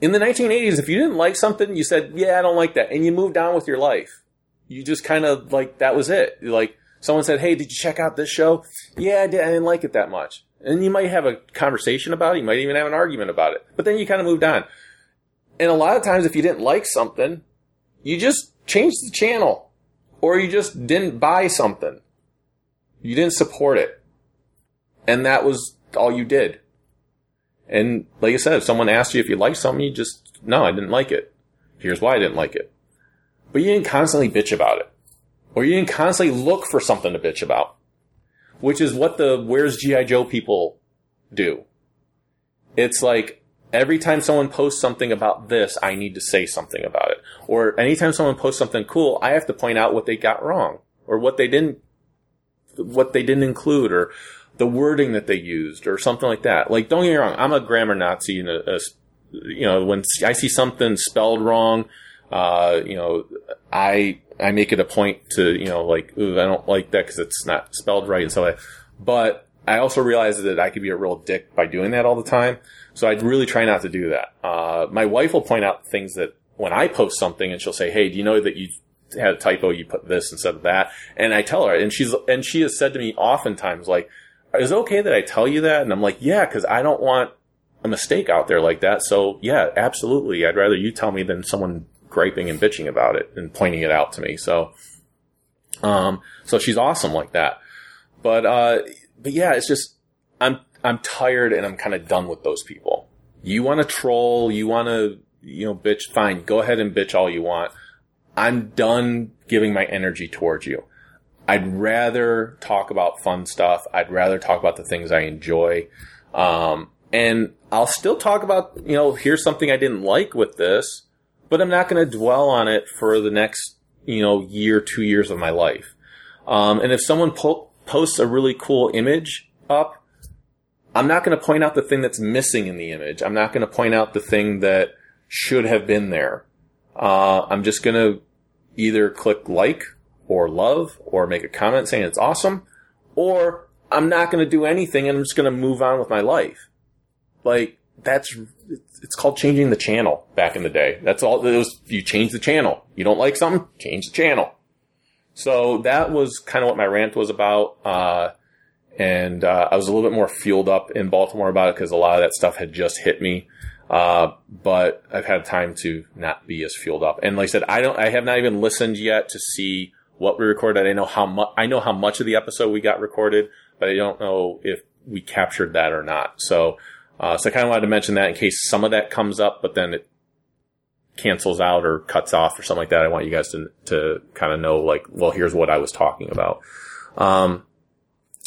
In the 1980s, if you didn't like something, you said, yeah, I don't like that, and you moved on with your life. You just kind of, like, that was it. Like, someone said, hey, did you check out this show? Yeah, I did. I didn't like it that much. And you might have a conversation about it. You might even have an argument about it. But then you kind of moved on. And a lot of times, if you didn't like something, you just changed the channel. Or you just didn't buy something. You didn't support it. And that was all you did. And like I said, if someone asked you if you liked something, you just, no, I didn't like it. Here's why I didn't like it. But you didn't constantly bitch about it. Or you didn't constantly look for something to bitch about. Which is what the Where's G.I. Joe people do. It's like, every time someone posts something about this, I need to say something about it. Or anytime someone posts something cool, I have to point out what they got wrong. Or what they didn't, what they didn't include, or the wording that they used, or something like that. Like, don't get me wrong, I'm a grammar Nazi, and a, a, you know, when I see something spelled wrong, uh, you know, I I make it a point to you know like ooh, I don't like that because it's not spelled right and so but I also realize that I could be a real dick by doing that all the time. So I'd really try not to do that. Uh, my wife will point out things that when I post something and she'll say, Hey, do you know that you had a typo? You put this instead of that. And I tell her and she's, and she has said to me oftentimes, like, is it okay that I tell you that? And I'm like, yeah, cause I don't want a mistake out there like that. So yeah, absolutely. I'd rather you tell me than someone griping and bitching about it and pointing it out to me. So, um, so she's awesome like that. But, uh, but yeah, it's just, I'm, I'm tired and I'm kind of done with those people. You want to troll, you want to, you know, bitch, fine, go ahead and bitch all you want. I'm done giving my energy towards you. I'd rather talk about fun stuff. I'd rather talk about the things I enjoy. Um, and I'll still talk about, you know, here's something I didn't like with this, but I'm not going to dwell on it for the next, you know, year, two years of my life. Um, and if someone po- posts a really cool image up, I'm not going to point out the thing that's missing in the image. I'm not going to point out the thing that should have been there. Uh, I'm just going to either click like or love or make a comment saying it's awesome or I'm not going to do anything and I'm just going to move on with my life. Like that's it's called changing the channel back in the day. That's all it was. You change the channel. You don't like something, change the channel. So that was kind of what my rant was about. Uh, and uh, I was a little bit more fueled up in Baltimore about it because a lot of that stuff had just hit me. Uh, but I've had time to not be as fueled up. And like I said, I don't, I have not even listened yet to see what we recorded. I know how much, I know how much of the episode we got recorded, but I don't know if we captured that or not. So, uh, so I kind of wanted to mention that in case some of that comes up, but then it cancels out or cuts off or something like that. I want you guys to, to kind of know like, well, here's what I was talking about. Um,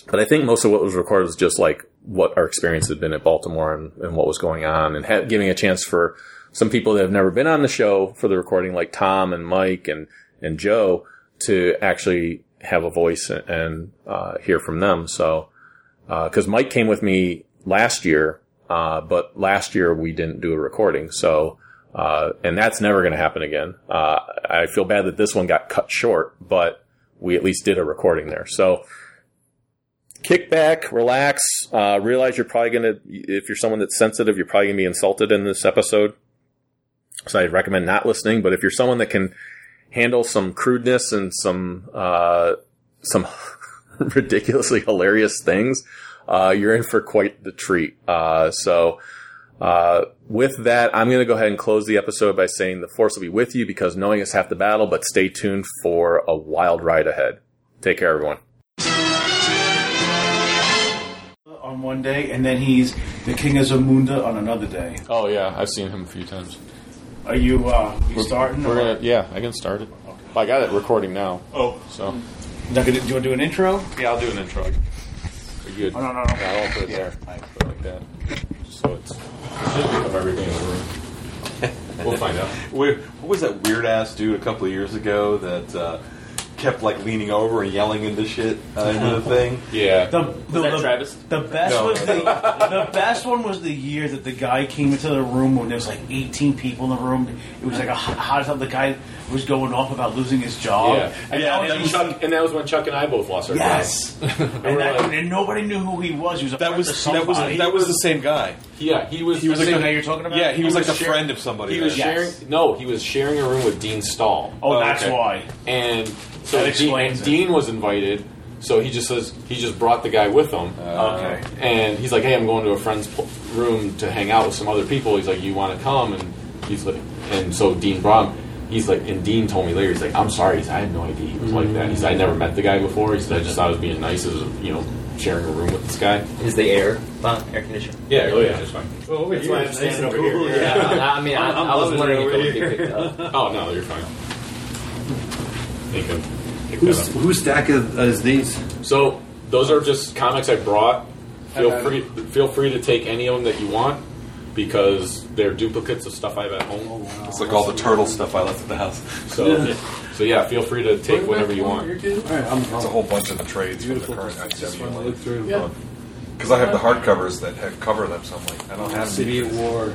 but I think most of what was recorded was just like what our experience had been at Baltimore and, and what was going on and ha- giving a chance for some people that have never been on the show for the recording, like Tom and Mike and, and Joe to actually have a voice and, and uh, hear from them. So, uh, cause Mike came with me last year, uh, but last year we didn't do a recording. So, uh, and that's never going to happen again. Uh, I feel bad that this one got cut short, but we at least did a recording there. So, kick back, relax, uh, realize you're probably going to, if you're someone that's sensitive, you're probably going to be insulted in this episode. So I'd recommend not listening. But if you're someone that can handle some crudeness and some, uh, some ridiculously hilarious things, uh, you're in for quite the treat. Uh, so, uh, with that, I'm going to go ahead and close the episode by saying the force will be with you because knowing is half the battle, but stay tuned for a wild ride ahead. Take care, everyone. On one day, and then he's the king of Zamunda on another day. Oh yeah, I've seen him a few times. Are you uh, you starting? We're gonna, yeah, I can start it. I got it recording now. Oh, So not do you want to do an intro? yeah, I'll do an intro. Are you good? Oh, no, no, no. Yeah, I'll put it there. Put it like that. So it's it should pick up everything in the room. We'll find out. Wait, what was that weird ass dude a couple of years ago that uh, kept like leaning over and yelling into shit uh, into the thing? Yeah. The, the, that the- Travis? The best No. was the the best one was the year that the guy came into the room when there was like 18 people in the room. It was like a hot, hot stuff. The guy was going off about losing his job. Yeah. and, Yeah, now and he's- Chuck, and that was when Chuck and I both lost our yes, jobs. and, we're that, like- and nobody knew who he was. He was a That was that was that was the same guy. Yeah, he was. He was the like same guy you're talking about. Yeah, he was like the share- friend of somebody. He was there. Yes. sharing. No, he was sharing a room with Dean Stahl. Oh, Oh, that's okay. why. And so That Dean, explains and it. Dean was invited. So he just says he just brought the guy with him. Uh, okay. And he's like, "Hey, I'm going to a friend's pl- room to hang out with some other people." He's like, "You want to come?" And he's like, and so Dean brought him. He's like, and Dean told me later, he's like, "I'm sorry." He said, "I had no idea he was like that." He said, "I never met the guy before." He said, "I just thought I was being nice as you know sharing a room with this guy." Is the air fun? Air conditioner? Yeah, oh yeah, it's fine. That's why I'm standing over here. Yeah, I mean, I, I was wondering if it would be picked up. Oh no, you're fine. You can pick that Whose up. whose stack uh, is, is these? So those are just comics I brought. Feel free, feel free to take any of them that you want because they're duplicates of stuff I have at home. It's like all the turtle stuff I left at the house. So, so yeah, feel free to take whatever you want. All right, I'm, It's a whole bunch of the trades Beautiful. from the current Just want to look through. IWA. Because I have the hardcovers that have cover them, so I'm like, I don't have City any. of War.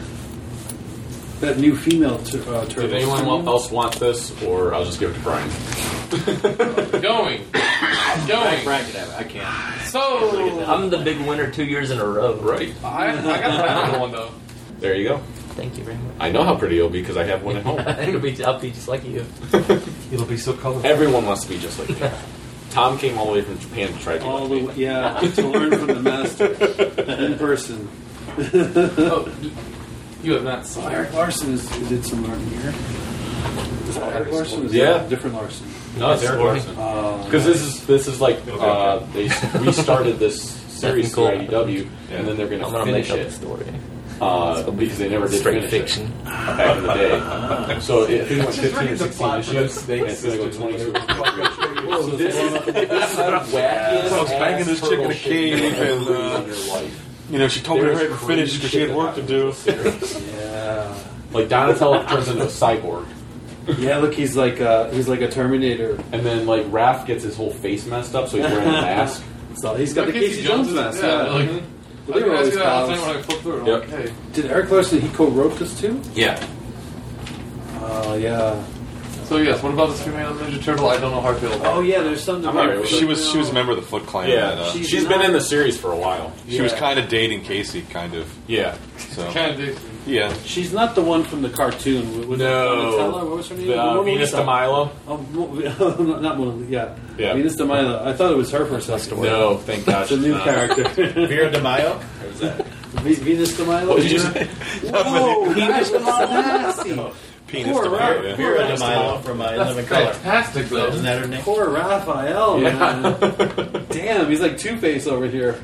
That new female tur- uh, turtle. Did anyone else want this, or I'll just give it to Brian? Going. Going. I can't. So, I'm the big winner two years in a row. Right. I, I got another one though. There you go. Thank you very much. I know how pretty you'll be because I have one at home. It'll be, I'll be just like you. It'll be so colorful. Everyone wants to be just like me. Tom came all the way from Japan to try to be All like the me. way- yeah, to learn from the master in person. Oh, you have not seen. Erik Larsen is, did some art here. Is that Erik Larsen? Is Yeah. that different Larson? No, it's Erik Larsen. Uh, Because this is this is like uh, they restarted this series through Nothing cool. IDW, and then they're going I'm to gonna finish make up it the story. Uh, because they never did Straight finish fiction. it back in the day. so it, I think it went 15 or 16 issues. they, It's going to go 22. so this is this is wacky. So I was banging this chick in a cave, and uh, you know, she told me There's to finish because she had work to do. yeah. Like Donatello turns into a cyborg, Yeah, look, he's like uh, he's like a Terminator. and then like Raph gets his whole face messed up, so he's wearing a mask. So he's got the Casey Jones mask. Yeah, Yeah, like, But they can were always you that all the pals. time when I flip through it. Yep. like, hey, Did Erik Larsen he co-wrote this too? Yeah. Oh yeah. So yes, what about this female Ninja Turtle? I don't know how I feel about. Oh yeah, there's something. I'm about alright She was she was a member of the Foot Clan. Yeah, and, uh, She's she's been not- in the series for a while. she was Yeah. kind of dating Casey, kind of. Yeah. So Kind of. Yeah, She's not the one from the cartoon. Was it No. Donatella? What was her name? The, uh, Mona Venus Lisa. de Milo. Oh, Mo- not Mona. Yeah. Yeah. Venus de Milo. I thought it was her for a second. No, thank God. It's a new Uh, character. Vera de Mayo? Or was that? Ve- Venus de Milo. What did you say? Whoa, Venus de Milo. Nasty. penis Poor to Ra- yeah. poor Vera de Milo from uh, That's Living Color. fantastic, though. Isn't that her name? Poor Raphael, man. Damn, he's like Two Face over here.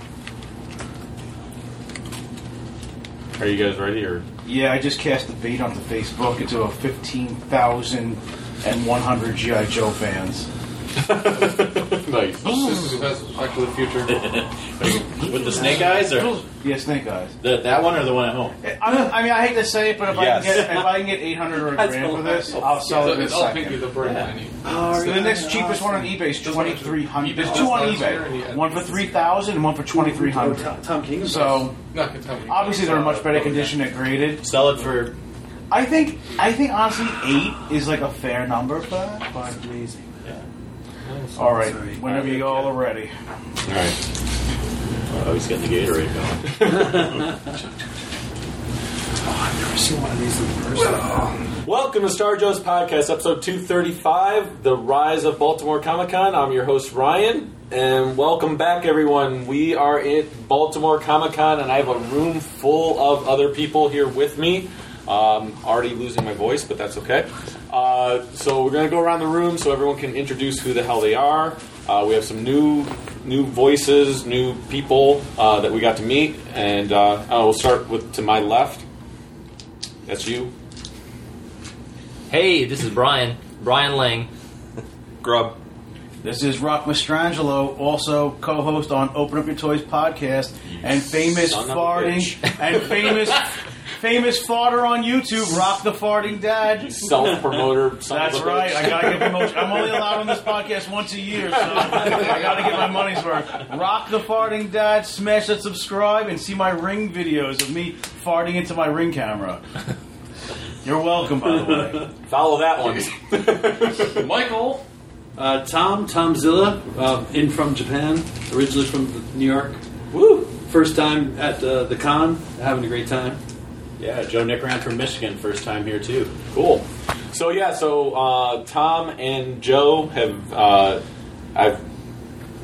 Are you guys ready or? Yeah, I just cast the bait onto Facebook into a 15,100 G.I. Joe fans. nice. This is that's actually the future. With the snake eyes, or Yeah, Snake Eyes. the, that one, or the one at home? I, mean- I mean, I hate to say it, but if Yes. I can get if I can get 800 or a That's grand for this, hilarious. I'll sell So it in a it's all pinky second. the bird I need. So the next cheapest one on eBay is 2,300. There's two on eBay. One for 3,000 and one for 2,300. Tom, Tom King. So Not gonna tell me. obviously they're in much better condition than graded. Sell it for I think I think honestly eight is like a fair number for that. But amazing. All right, whenever you all are ready. All right. Oh, he's getting the Gatorade going. I've never seen one of these in person. Welcome to Star Joe's podcast, episode 235, The Rise of Baltimore Comic Con. I'm your host, Ryan, and welcome back, everyone. We are at Baltimore Comic Con, and I have a room full of other people here with me. Um, already losing my voice, but that's okay. Uh, so we're going to go around the room so everyone can introduce who the hell they are. Uh, we have some new new voices, new people uh, that we got to meet, and uh, I will start with to my left. That's you. Hey, this is Brian. Brian Lang. Grub. This is Rock Mastrangelo, also co-host on Open Up Your Toys podcast, and famous son of a farting bitch. and famous famous farter on YouTube, Rock the Farting Dad. self promoter. That's right. I gotta get promotion. I'm only allowed on this podcast once a year, so I gotta get my money's worth. Rock the farting dad. Smash that subscribe and see my ring videos of me farting into my ring camera. You're welcome, by the way. Follow that one. Michael. Uh, Tom, Tom Zilla, uh, in from Japan, originally from New York. Woo! First time at uh, the con, having a great time. Yeah, Joe Nickran from Michigan, first time here too. Cool. So yeah, so uh, Tom and Joe have uh, I've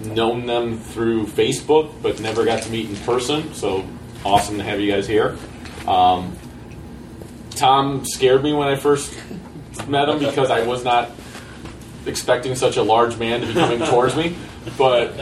known them through Facebook, but never got to meet in person. So awesome to have you guys here. Um, Tom scared me when I first met him because I was not expecting such a large man to be coming towards me. But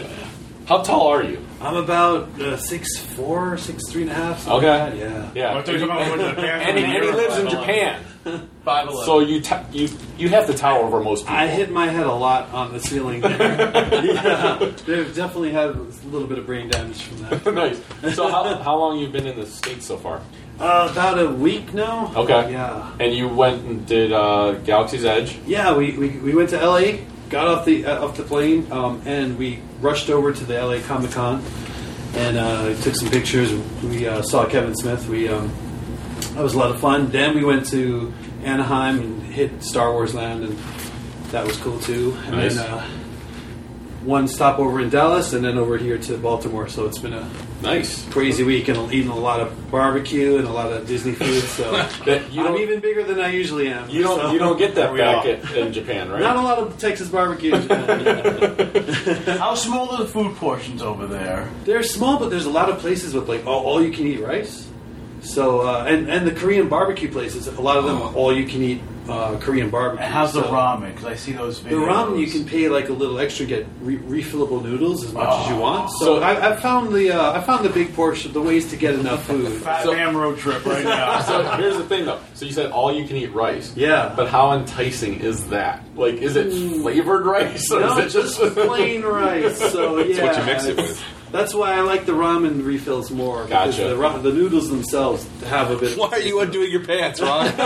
how tall are you? I'm about uh, six four, six three and a half. Okay. like that, Yeah. Yeah, I thought you were talking about Japan. and, he, and he lives in Japan, Five eleven. so you t- you you have to tower over most people. I hit my head a lot on the ceiling there. yeah, they've definitely had a little bit of brain damage from that. nice. So how, how long you been in the states so far? Uh, about a week now. Okay. Yeah. And you went and did uh, Galaxy's Edge. Yeah, we, we, we went to LA, got off the uh, off the plane, um, and we rushed over to the LA Comic Con, and uh, took some pictures. We uh, saw Kevin Smith. We um, that was a lot of fun. Then we went to Anaheim and hit Star Wars Land, and that was cool too. And Nice. then uh, one stop over in Dallas, and then over here to Baltimore. So it's been a Nice. crazy week, and eating a lot of barbecue and a lot of Disney food. So That you I'm even bigger than I usually am. you don't so- you don't get that back at, in Japan, right? Not a lot of Texas barbecue. in Japan. How small are the food portions over there? they're small, but there's a lot of places with like all, all you can eat rice. So uh, and and the Korean barbecue places, a lot of them all you can eat uh, Korean barbecue. And how's the So ramen? Because I see those videos. The ramen you can pay like a little extra, get re- refillable noodles as much as you Oh. want. So, So- I, I found the uh, I found the big portion, the ways to get enough food. Fat So- man road trip right now. So here's the thing, though. So you said all you can eat rice. Yeah. But how enticing is that? Like, is it flavored rice or No, is it just plain rice. So yeah, It's what you mix it with. That's why I like the ramen refills more. because Gotcha. The, ra- the noodles themselves have a bit. Why are you undoing your pants, Ron? we,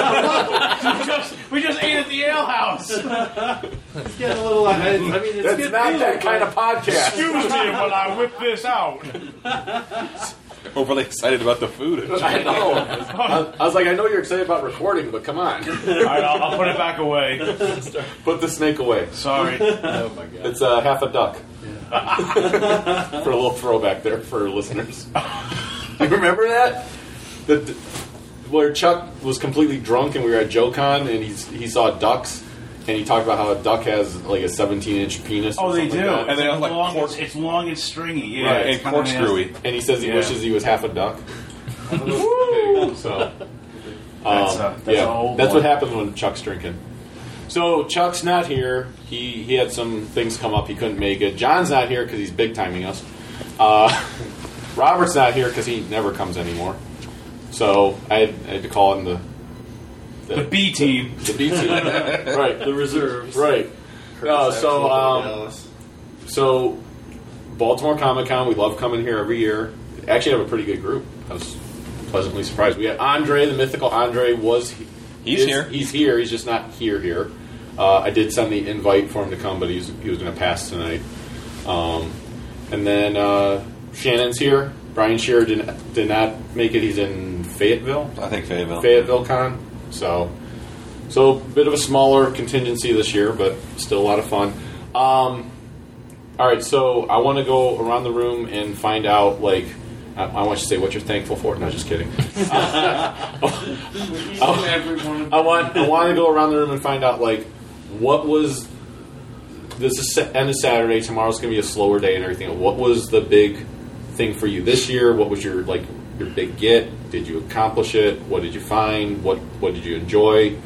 just, we just ate at the ale house. It's getting a little. I, I mean, it's That's good not food, that kind of podcast. Excuse me while I whip this out. overly excited about the food. I know. I, I was like, I know you're excited about recording, but come on. All right, I'll, I'll put it back away. Put the snake away. Sorry. Oh my god. It's uh, half a duck. for a little throwback there for listeners. you remember that? The, the- where Chuck was completely drunk and we were at JoeCon and he's, he saw ducks and he talked about how a duck has like a 17 inch penis. Oh, they do. like. And they it's have, like, long, cork- it's, it's long and stringy. Yeah, Right, it's and kinda corkscrewy. nasty. And he says he Yeah. wishes he was half a duck. so, That's um, a- that's yeah, an that's one. what happens when Chuck's drinking. So Chuck's not here. He he had some things come up. He couldn't make it. John's not here because he's big timing us. Uh, Robert's not here because he never comes anymore. So I had, I had to call in the The B team. the B team. right, The reserves. right. No, so um, so Baltimore Comic Con, we love coming here every year. Actually, have a pretty good group. I was pleasantly surprised. We had Andre, the mythical Andre, was he- He's is- here. He's here. He's just not here. Here. Uh, I did send the invite for him to come, but he's, he was going to pass tonight. Um, and then uh, Shannon's here. Brian Shearer did, did not make it. He's in Fayetteville. I think Fayetteville. Fayetteville Con. So, so a bit of a smaller contingency this year, but still a lot of fun. Um, all right, so I want to go around the room and find out, like, I, I want you to say what you're thankful for. No, just kidding. Oh, Everyone. I want I want to go around the room and find out, like, what was this is end of Saturday. Tomorrow's going to be a slower day and everything. What was the big thing for you this year? What was your like your big get? Did you accomplish it? What did you find? What what did you enjoy?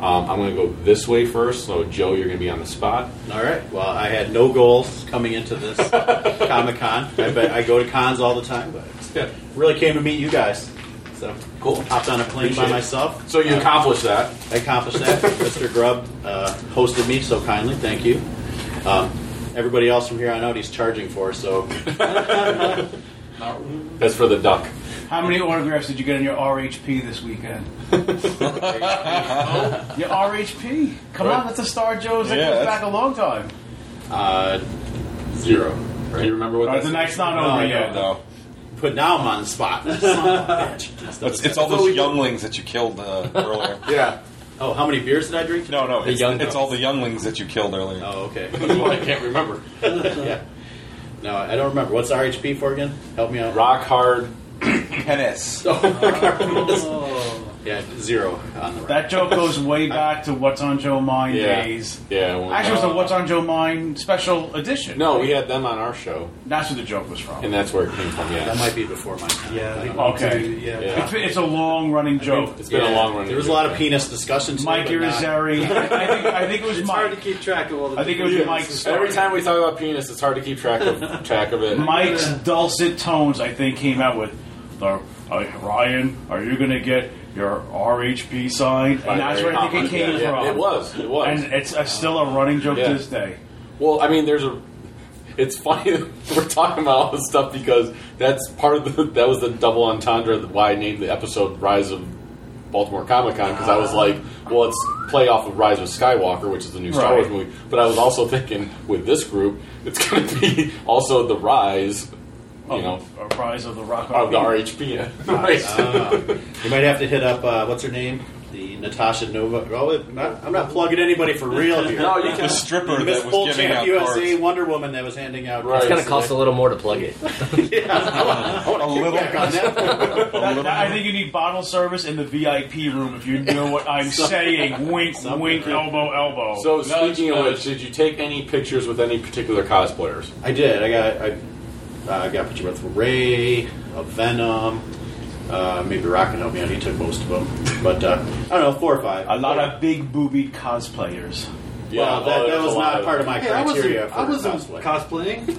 Um, I'm going to go this way first. So Joe, you're going to be on the spot. All right. Well, I had no goals coming into this Comic Con. I, bet I go to cons all the time, but Yeah. really came to meet you guys. So cool. Hopped on a plane Appreciate by it. myself. So you Uh, accomplished that. I accomplished that. Mr. Grubb uh, hosted me so kindly. Thank you. Um, everybody else from here on out, he's charging for. So That's for the duck. How many autographs did you get on your RHP this weekend? your RHP? Come on, that's a Star Joe's that Yeah, goes that's- back a long time. uh, Zero. Do you remember what All right, that the night's not No, over I yet. No, put now I'm on the spot. Son of a bitch. it's, it's all those younglings that you killed uh, earlier. Yeah. Oh, how many beers did I drink? No, no, The it's, young it's all the younglings that you killed earlier. Oh, okay. That's why I can't remember. yeah. No, I don't remember. What's RHP for again? Help me out. Rock hard. Tennis. Oh yeah, zero on the That joke goes way back to What's on Joe Mind Yeah. days. Yeah. well, Actually, it was the What's on Joe Mind special edition. No, we had them on our show, That's where the joke was from. and that's where it came from. Yeah, That might be before my time. Yeah, I think Okay. Yeah. Yeah. It's, it's a long running joke. It's been a long run. There was a lot of penis discussion. today, Mike but not- Irizarry. I think, I think it was It's Mike. hard to keep track of all the. I think it was different Mike's pieces. Every time we talk about penis, it's hard to keep track of track of it. Mike's dulcet tones, I think, came out with the uh, Ryan. Are you going to get your RHP signed? And that's where I think it came Yeah, from. It was. It was. and it's uh still a running joke Yeah. to this day. Well, I mean, there's a. It's funny that we're talking about all this stuff because that's part of the. That was the double entendre of why I named the episode "Rise of Baltimore Comic Con" because I was like, well, it's play off of Rise of Skywalker, which is the new Star Wars movie. But I was also thinking with this group, it's going to be also the rise, you know, a rise of the rock of the RHP. right. Ah. you might have to hit up uh, what's her name, the Natasha Nova. Oh, it- not, I'm not plugging anybody for real here. No, you can. The can. stripper Miss that was Full giving Champ out USA cards. Wonder Woman that was handing out. Right. It's going to cost a little more to plug it. Yeah, A little. Back on that. That- that- I think you need bottle service in the VIP room if you know what I'm saying. Wink, wink, elbow, elbow. So speaking of which, did you take any pictures with any particular cosplayers? I did. I got I, uh, I got a picture with Ray, of Venom. Uh, maybe Rock can help me out. He took most of them, but uh, I don't know, four or five. a lot of big boobied cosplayers. Well, that, that was not of- part of my Hey, I wasn't, criteria for I wasn't cosplay. cosplaying.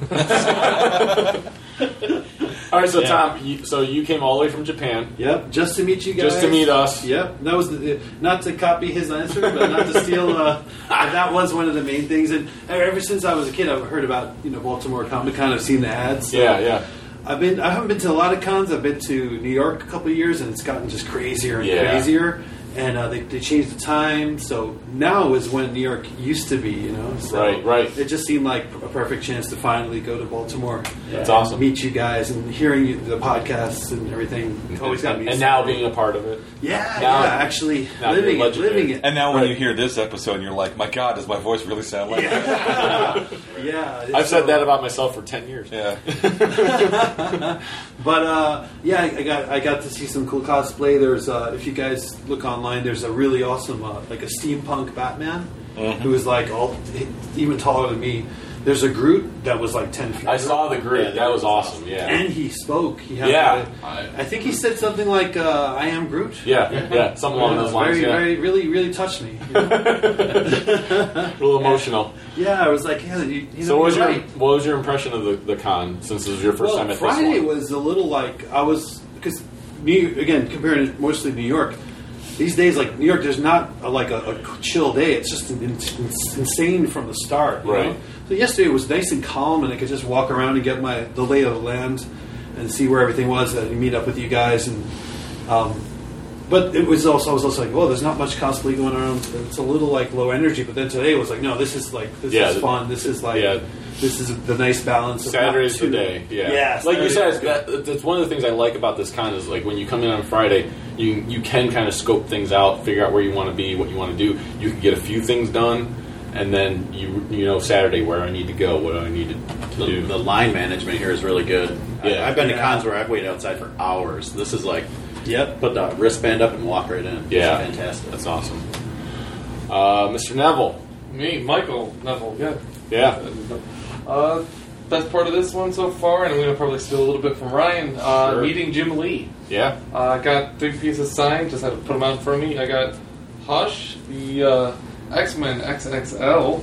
All right, so Yeah. Tom, you, so you came all the way from Japan Yep, just to meet you guys. just to meet us. Yep, that was the, not to copy his answer, but not to steal. Uh, that was one of the main things. And ever since I was a kid, I've heard about you know Baltimore Comic Con. I've seen the ads. Yeah, yeah. I've been. I haven't been to a lot of cons. I've been to New York a couple of years, and it's gotten just crazier and Yeah. crazier. And uh, they, they changed the time. So now is when New York used to be, you know. So Right, right. It just seemed like a perfect chance to finally go to Baltimore. That's and awesome. Meet you guys and hearing you, the podcasts and everything. Always got me. and now being a part of it. yeah, now- yeah, actually now living it, living it. And now when Right. you hear this episode, you're like, my God, does my voice really sound like that? Yeah, I've said that about myself for ten years. Yeah. But uh, yeah, I I got I got to see some cool cosplay. There's uh, if you guys look online, there's a really awesome uh, like a steampunk Batman Mm-hmm. who is like all even taller than me. There's a Groot that was like ten feet. I saw the grid. Yeah, that was awesome. Yeah. and he spoke. He had Yeah. a- I think he said something like uh, "I am Groot." Yeah, yeah, something along Yeah, those lines. Very, yeah, very, really, really touched me. you know? a little emotional. yeah, I was like, yeah, you, you know, so, what was your right. what was your impression of the, the con since it was your first well, time at Friday this one? was a little like I was because New again comparing it mostly New York. These days, like New York, there's not a, like a, a chill day. It's just in, in, insane from the start. Right. know? So yesterday was nice and calm, and I could just walk around and get my the lay of the land and see where everything was, and meet up with you guys. And um, but it was also I was also like, well, there's not much cosplay going on. It's a little like low energy. But then today was like, no, this is like this Yeah, is fun. This is like yeah. This is the nice balance. Of Saturday's the day. Yeah, Yeah, like you said, that, that's one of the things I like about this con is like when you come in on Friday, you you can kind of scope things out, figure out where you want to be, what you want to do. You can get a few things done, and then you you know Saturday where I need to go, what do I need to, to The, do. the line management here is really good. Yeah. I, I've been to cons where I've waited outside for hours. This is like, Yep. put the wristband up and walk right in. Yeah. It's fantastic. That's awesome. Uh, Mr. Neville, Me, Michael Neville, yeah. yeah, Uh, best part of this one so far, and I'm going to probably steal a little bit from Ryan, uh, Sure. meeting Jim Lee. yeah, Uh, I got three pieces signed, just had to put them out in front of me. I got Hush, the uh, X Men XXL.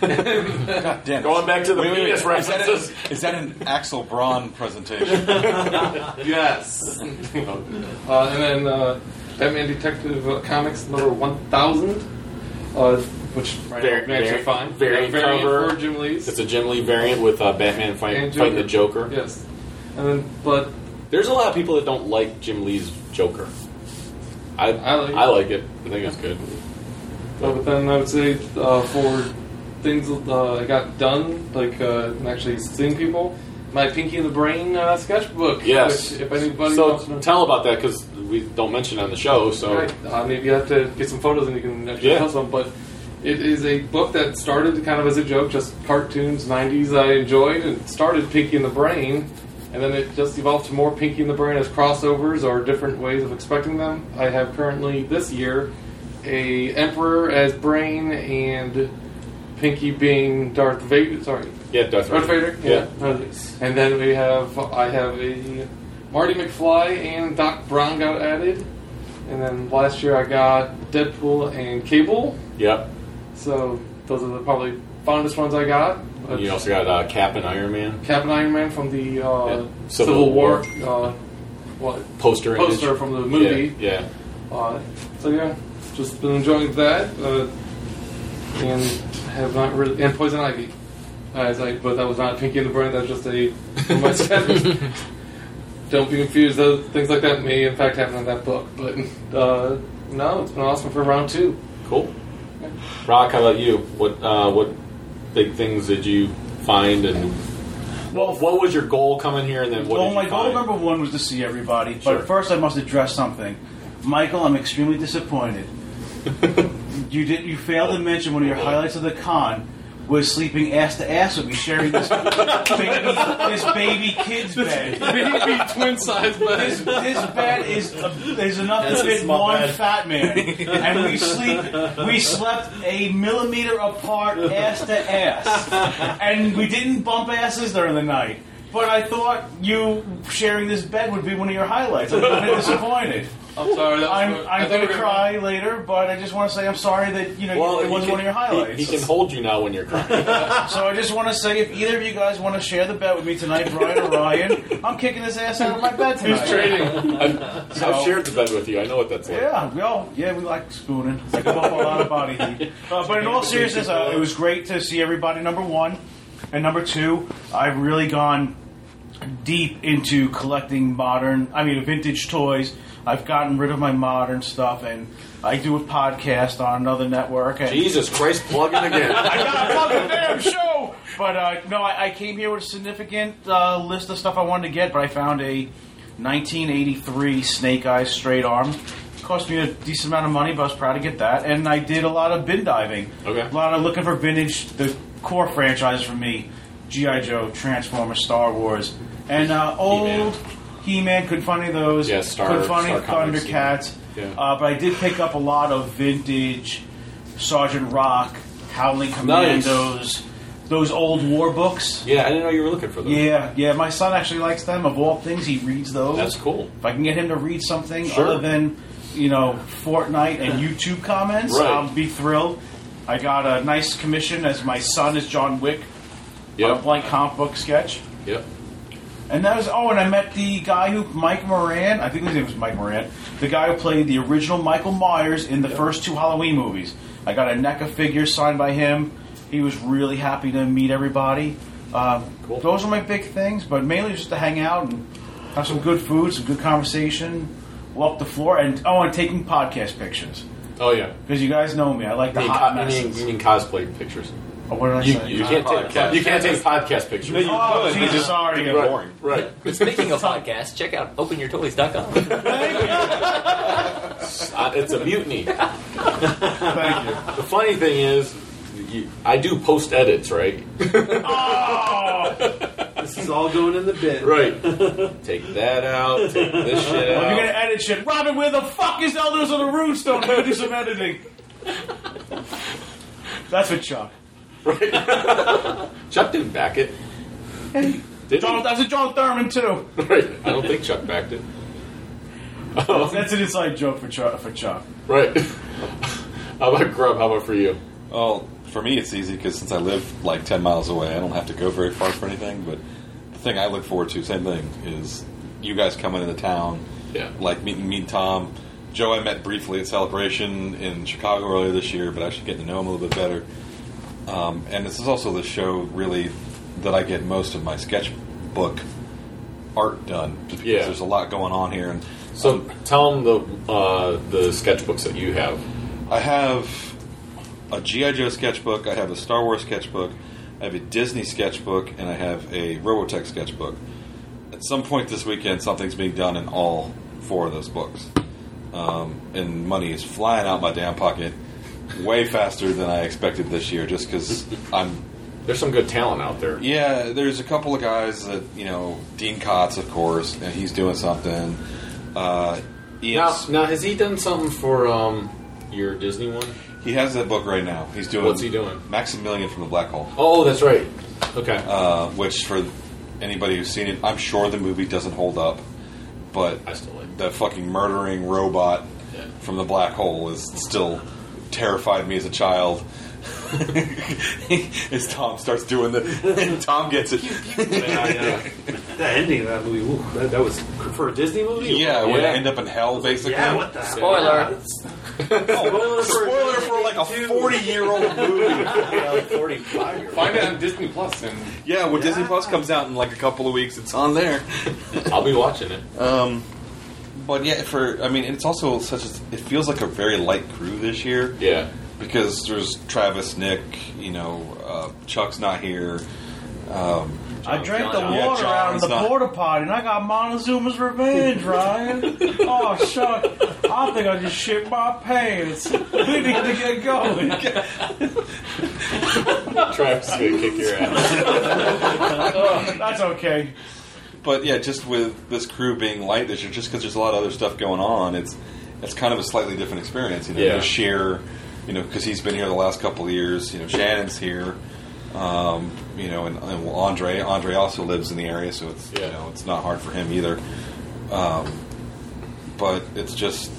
God damn it. Going back to the Wait, wait, wait. penis Is that, references. a, is that an Axel Braun presentation? yes. uh, and then uh, Batman Detective uh, Comics number 1000, uh, which right Var- now managed to var- variant Yeah, cover. for Jim Lee's. It's a Jim Lee variant with uh, Batman fight, And fighting the Joker. Yes. And then, but There's a lot of people that don't like Jim Lee's Joker. I I like it. I like it. I think it's good. But then I would say uh, for things uh, I got done, like uh, and actually seeing people, my Pinky in the Brain uh, sketchbook. Yes. Which, if anybody So wants to know, tell about that because we don't mention it on the show. So Right. Uh, maybe you have to get some photos and you can actually Yeah. post them. But it is a book that started kind of as a joke, just cartoons, 90s I enjoyed, and started Pinky in the Brain. And then it just evolved to more Pinky in the Brain as crossovers or different ways of expecting them. I have currently this year a Emperor as Brain and Pinky being Darth Vader. Sorry, yeah, Darth Darth Vader. Yeah. Uh, And then we have I have a Marty McFly and Doc Brown got added. And then last year I got Deadpool and Cable. Yep. So those are the probably fondest ones I got. And you also got uh, Cap and Iron Man Captain Iron Man from the uh, Yeah. Civil, Civil War, War. uh, what poster. poster image. from the movie. Yeah. Uh, so yeah, just been enjoying that, uh, and have not really and Poison Ivy. As I, but that was not Pinky in the Brain. That was just a my. Don't be confused. Those things like that may in fact happen in that book. But uh, no, it's been awesome for round two. Cool. Rock, how about you? What uh, what big things did you find, and what, what was your goal coming here, and then what well, my goal find? number one was to see everybody, Sure. but first I must address something. Michael, I'm extremely disappointed. you did you failed to mention one of your highlights of the con was sleeping ass to ass with me, sharing this baby this baby kid's bed. Baby twin size This, bed. this bed is is enough That's to fit one bed. fat man, and we sleep we slept a millimeter apart, ass to ass, and we didn't bump asses during the night. But I thought you sharing this bed would be one of your highlights. I'm a bit disappointed. I'm sorry. That was I'm, I I'm going we to were cry later, but I just want to say I'm sorry that you know Well, it wasn't can- one of your highlights. He, he can hold you now when you're crying. So I just want to say, if either of you guys want to share the bed with me tonight, Brian or Ryan, I'm kicking his ass out of my bed tonight. Who's trading? I've, So- I've shared the bed with you. I know what that's like. Yeah, we all yeah, we like spooning. I give up a lot of body heat. Uh, but in all seriousness, uh, it was great to see everybody. Number one, and number two, I've really gone deep into collecting modern, I mean, vintage toys. I've gotten rid of my modern stuff, and I do a podcast on another network. And Jesus Christ, plugging again. I got to plug a damn show. But uh, no, I, I came here with a significant uh, list of stuff I wanted to get, but I found a 1983 Snake Eyes straight arm. Cost me a decent amount of money, but I was proud to get that. And I did a lot of bin diving. Okay. A lot of looking for vintage, the core franchise for me: GI Joe, Transformers, Star Wars, and uh, old He-Man. Couldn't find any of those. Yeah, Star- find Star Thundercats. yeah. Uh, but I did pick up a lot of vintage Sergeant Rock, Howling Nice. Commandos, those old war books. Yeah, I didn't know you were looking for them. Yeah, yeah. My son actually likes them. Of all things, he reads those. That's cool. If I can get him to read something Sure. other than, you know, Fortnite and YouTube comments, Right. I'll be thrilled. I got a nice commission as my son is John Wick on a blank comic book sketch. Yep. And that was oh, and I met the guy who Mike Moran. I think his name was Mike Moran. The guy who played the original Michael Myers in the first two Halloween movies. I got a NECA figure signed by him. He was really happy to meet everybody. Um, Cool. Those are my big things, but mainly just to hang out and have some good food, some good conversation, walk the floor, and oh, and taking podcast pictures Oh yeah. because you guys know me. I like the mean, hot co- mean, mean cosplay pictures? Oh, what did I You, say? you can't take Podcast. you can't take podcast pictures. No, you Oh, could, but Jesus, just sorry. get right. boring. Right. Speaking of podcasts, check out openyourtoys.com. Uh, it's a mutiny. Thank you. The funny thing is, you, I do post edits, right? Oh, This is all going in the bin. Right. take that out. Take this shit If you're gonna edit shit, Robin, where the fuck is Elders of the Runestone? I'm gonna do some editing. That's for Chuck. Chuck didn't back it. Did John, he? that's a John Thurman too. Right. I don't think Chuck backed it. Um, that's an inside joke for Chuck. For Chuck. Right. How about Grubb? How about for you? Well, for me, it's easy because since I live like 10 miles away, I don't have to go very far for anything. But the thing I look forward to, same thing, is you guys coming into town, Yeah. like meeting me and Tom. Joe, I met briefly at Celebration in Chicago earlier this year, but actually getting to know him a little bit better. Um, and this is also the show, really, that I get most of my sketchbook art done. Because Yeah. there's a lot going on here. And So um, tell them the uh, the sketchbooks that you have. I have a GI Joe sketchbook. I have a Star Wars sketchbook. I have a Disney sketchbook, and I have a Robotech sketchbook. At some point this weekend, something's being done in all four of those books, um, and money is flying out my damn pocket way faster than I expected this year. Just because I'm There's some good talent out there. yeah, there's a couple of guys that you know, Dean Kotz, of course, and he's doing something. Uh, Now, now has he done something for um, your Disney one? he has that book right now. He's doing What's he doing? Maximilian from the Black Hole. Oh, that's right. Okay. uh, which for anybody who's seen it, I'm sure the movie doesn't hold up, but I still like the fucking murdering robot Yeah. from the black hole is still terrified me as a child. as Tom starts doing the, and Tom gets it. That ending of that movie, ooh, that, that was for a Disney movie. Yeah, when Yeah. they end up in hell, basically. Yeah, what the Spoiler. Spoiler for, Spoiler for like a 40 year old movie. Forty-five. Find it on Disney Plus and Yeah, when Disney Plus comes out in like a couple of weeks, it's on there. I'll be watching it. Um, but yeah, for I mean, it's also such a. It feels like a very light crew this year Yeah. because there's Travis, Nick, you know, uh, Chuck's not here. Um, I drank the John- Yeah, water out of the not- porta potty, and I got Montezuma's revenge, Ryan. oh, shuck. I think I just shit my pants. We need to get going. Travis is gonna kick your ass. That's okay. But yeah, just with this crew being light this year, just because there's a lot of other stuff going on, it's it's kind of a slightly different experience. You know, Yeah. Sheer, you know, because he's been here the last couple of years. You know, Shannon's here. Um, you know, and, and Andre. Andre also lives in the area, so it's you know it's not hard for him either. Um, but it's just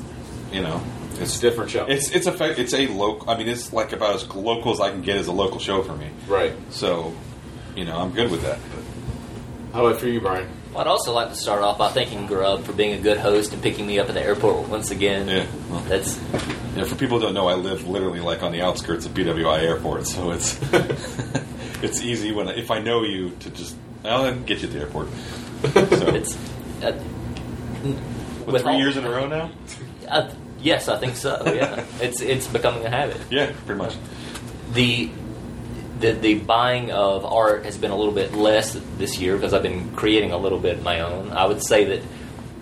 you know It's it's a different show. it's it's a it's a local. I mean, it's like about as local as I can get as a local show for me. right. So, you know, I'm good with that. How about for you, Brian? Well, I'd also like to start off by thanking Grubb for being a good host and picking me up at the airport once again. Yeah, well. That's Yeah, for people who don't know, I live literally like on the outskirts of BWI Airport, so it's it's easy when if I know you to just I'll get you at the airport. it's uh, What, three years in a row now? Uh, yes, I think so. Yeah, it's it's becoming a habit. Yeah, pretty much. The the the buying of art has been a little bit less this year because I've been creating a little bit of my own. I would say that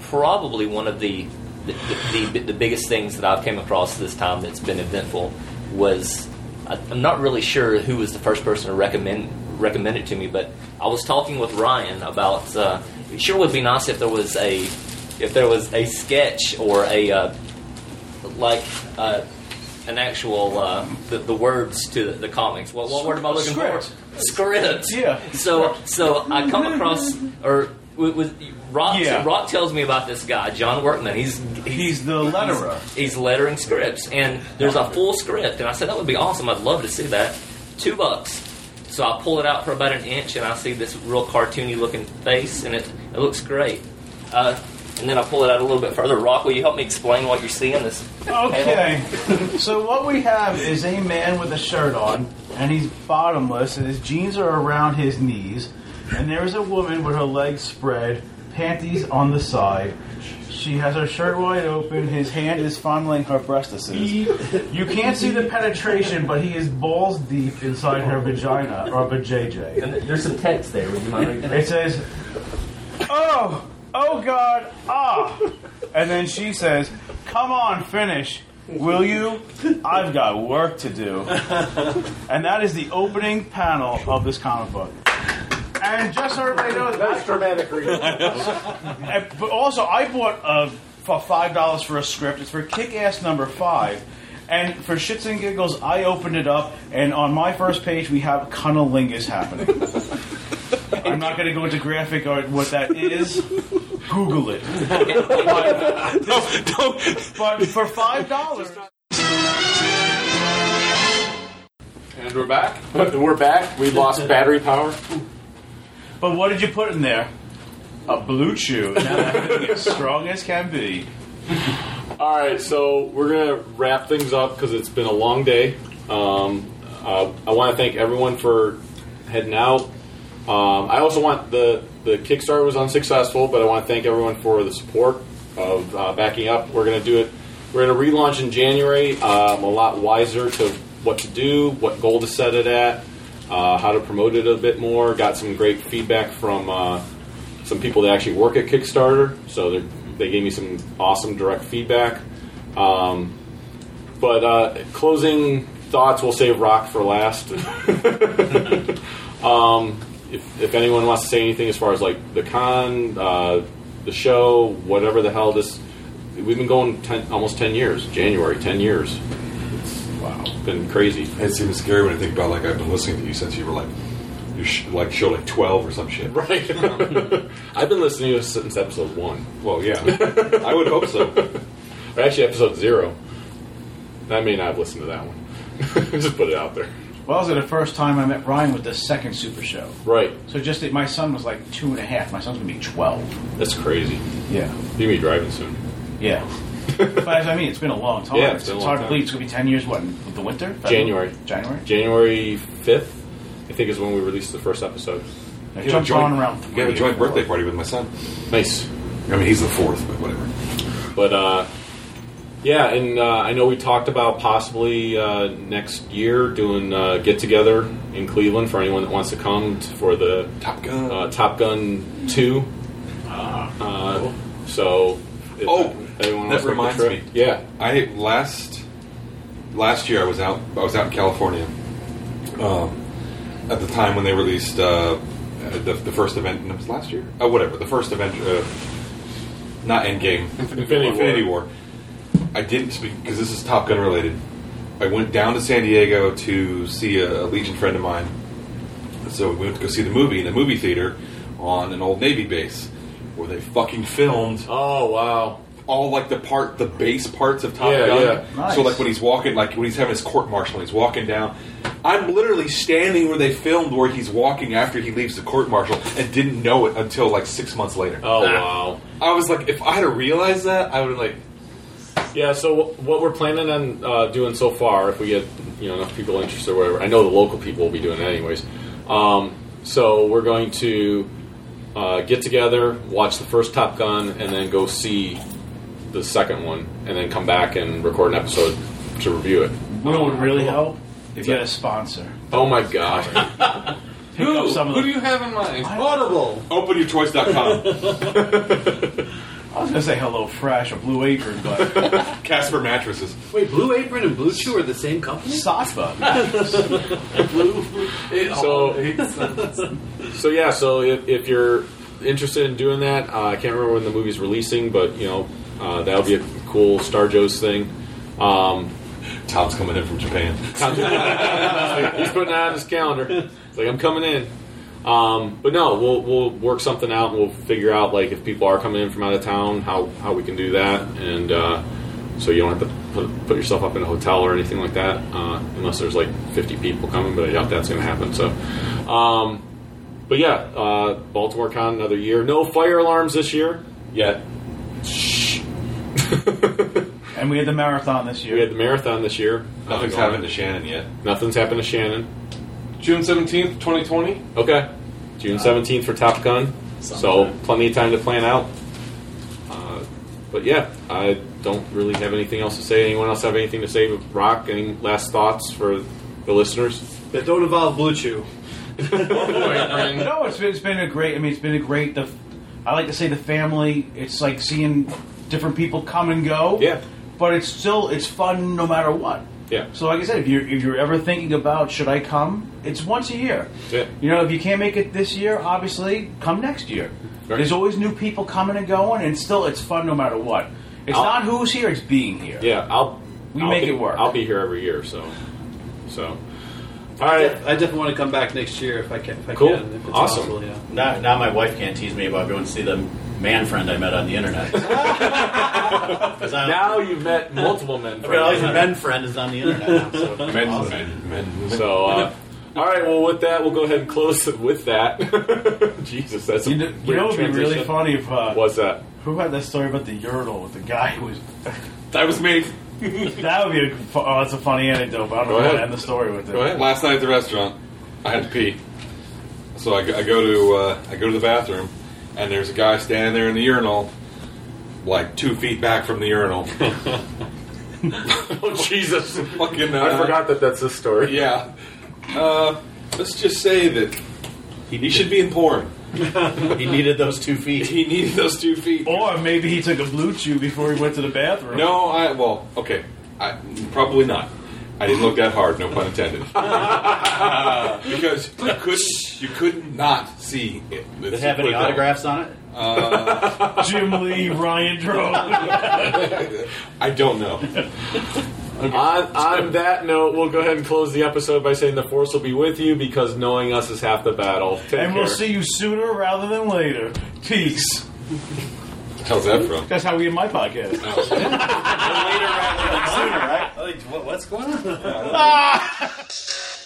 probably one of the the, the, the, biggest things that I've came across this time that's been eventful was I, I'm not really sure who was the first person to recommend recommend it to me, but I was talking with Ryan about uh, it sure would be nice if there was a if there was a sketch or a uh, like uh, an actual uh, the, the words to the, the comics. What, what word am I looking Script. for? Script. Yeah. So so I come across or with, with Rock. Yeah. Rock tells me about this guy, John Workman. He's He's the letterer. He's lettering scripts, and there's a full script. And I said that would be awesome. I'd love to see that. Two bucks. So I pull it out for about an inch, and I see this real cartoony looking face, and it it looks great. Uh, and then I pull it out a little bit further. Rock, will you help me explain what you see in this? Okay. so what we have is a man with a shirt on, and he's bottomless, and his jeans are around his knees. And there's a woman with her legs spread, panties on the side. She has her shirt wide open. His hand is fondling her breastises. You can't see the penetration, but he is balls deep inside her vagina or vajayjay. And there's some text there. Would you mind reading? It says, "Oh, oh God, ah," and then she says, "Come on, finish." Will you? I've got work to do. And that is the opening panel of this comic book. And just so everybody knows, That's dramatic reading. but also, I bought a, for five dollars for a script. It's for Kick Ass number five. And for shits and giggles, I opened it up, and on my first page, we have cunnilingus happening. I'm not going to go into graphic art what that is. Google it. but, but for five dollars, And we're back. we're back. We lost battery power. but what did you put in there? A blue chew. Now everything as strong as can be. All right, so we're gonna wrap things up because it's been a long day. Um, uh, I want to thank everyone for heading out. Um, I also want the the Kickstarter was unsuccessful, but I want to thank everyone for the support of uh, backing up. We're gonna do it. We're gonna relaunch in January. Um, a lot wiser to what to do, what goal to set it at, uh, how to promote it a bit more. Got some great feedback from. Uh, some people that actually work at Kickstarter, so they they gave me some awesome direct feedback. Um, but uh, closing thoughts, we'll save Rock for last. um, if, if anyone wants to say anything as far as like the con, uh, the show, whatever the hell this, we've been going 10, almost ten years. January, ten years. It's, wow, it's been crazy. It seems scary when I think about like I've been listening to you since you were like you sh- like show like twelve or some shit. Right. I've been listening to this since episode one. Well, yeah, I would hope so. Or actually, episode zero. I may not have listened to that one. Just put it out there. Well, also the first time I met Ryan was the second Super Show. Right. So just that my son was like two and a half. My son's gonna be twelve. That's crazy. Yeah. You be driving soon. Yeah. but as I mean, it's been a long time. Yeah, it's it's been a long hard to believe it's gonna be ten years. What in the winter? January. January. January 5th, I think, is when we released the first episode. I You jumped on around. We had a joint birthday party with my son. Nice. I mean, he's the fourth, but whatever. But, uh, yeah, and uh, I know we talked about possibly uh, next year doing uh, get together in Cleveland for anyone that wants to come t- for the Top Gun. uh, Top Gun 2. Uh, so, if Oh, anyone that to make the reminds trip- me. Yeah. I last last year I was out I was out in California um, at the time when they released uh, the, the first event. and It was last year. Oh, whatever. The first event, uh, not Endgame, Infinity War. Infinity War. I didn't speak because this is Top Gun related. I went down to San Diego to see a, a Legion friend of mine. So we went to go see the movie in a movie theater on an old Navy base where they fucking filmed Oh, wow. all like the part, the base parts of Top Yeah, Gun. yeah. Nice. So like when he's walking, like when he's having his court martial, and he's walking down. I'm literally standing where they filmed where he's walking after he leaves the court martial, and didn't know it until like six months later. Oh, ah. wow. I was like, if I had realized that, I would have like. Yeah, so what we're planning on uh, doing so far, if we get you know enough people interested or whatever, I know the local people will be doing it anyways. Um, so we're going to uh, get together, watch the first Top Gun, and then go see the second one, and then come back and record an episode to review it. You know what would really help? If you had a sponsor. Oh my god! Pick up Who? some of Who the- do you have in mind? Audible. OpenYourToys.com. I was going to say Hello Fresh or Blue Apron, but Casper mattresses. Wait, Blue Apron and Blue Chew are the same company? Saspa. So, so yeah. So if, if you're interested in doing that, uh, I can't remember when the movie's releasing, but you know uh, that'll be a cool Star Joe's thing. Um, Tom's coming in from Japan. He's putting that on his calendar. It's like I'm coming in. Um, but no, we'll we'll work something out. and We'll figure out like if people are coming in from out of town, how how we can do that, and uh, so you don't have to put, put yourself up in a hotel or anything like that, uh, unless there's like 50 people coming. But I doubt that's going to happen. So, um, but yeah, uh, Baltimore Con another year. No fire alarms this year yet. Shh. and we had the marathon this year. We had the marathon this year. Nothing's happened to Shannon yet. Nothing's happened to Shannon. June 17th, 2020. Okay. June 17th for Top Gun. So plenty of time to plan out. Uh, but yeah, I don't really have anything else to say. Anyone else have anything to say? With Rock, any last thoughts for the listeners? That don't involve Blue Chew. No, it's been, it's been a great. I mean, it's been a great. The, I like to say the family. It's like seeing different people come and go. Yeah. But it's still it's fun no matter what. Yeah. So, like I said, if you're if you're ever thinking about should I come, it's once a year. Yeah. You know, if you can't make it this year, obviously come next year. Right. There's always new people coming and going, and still it's fun no matter what. It's I'll- not who's here; it's being here. Yeah, I'll. We I'll make be- it work. I'll be here every year, so. So. All I, I definitely want to come back next year if I can. If I Cool. can. If it's Awesome. Possible, yeah. Now, now my wife can't tease me about going to see the man friend I met on the internet. Now you've met multiple men. I've got all these men friend is on the internet now. So Men, awesome. men, men. So, uh, all right. Well, with that, we'll go ahead and close it with that. Jesus, that's a You know, you know, it'd be really funny if uh, What's that? who had that story about the urinal with the guy who was. That was me. that would be a. Oh, that's a funny anecdote. But I don't Go know how to end the story with it. Go ahead. Last night at the restaurant, I had to pee. So I, go- I go to uh, I go to the bathroom, and there's a guy standing there in the urinal, like two feet back from the urinal. Oh Jesus! Fucking, uh, I forgot that that's this story. Yeah. Uh, let's just say that he should be in porn. he needed those two feet. He needed those two feet. Or maybe he took a blue chew before he went to the bathroom. No, I well, okay, I, probably not. I didn't look that hard, no pun intended. because you couldn't, you could not see it. Did it have any autographs on it? Uh, Jim Lee, Ryan Drone. I don't know. On, on that note, we'll go ahead and close the episode by saying the force will be with you because knowing us is half the battle. Take and we'll see you sooner rather than later. Peace. How's that from? That's how we end my podcast. Later rather than sooner, right? Like, what, what's going on?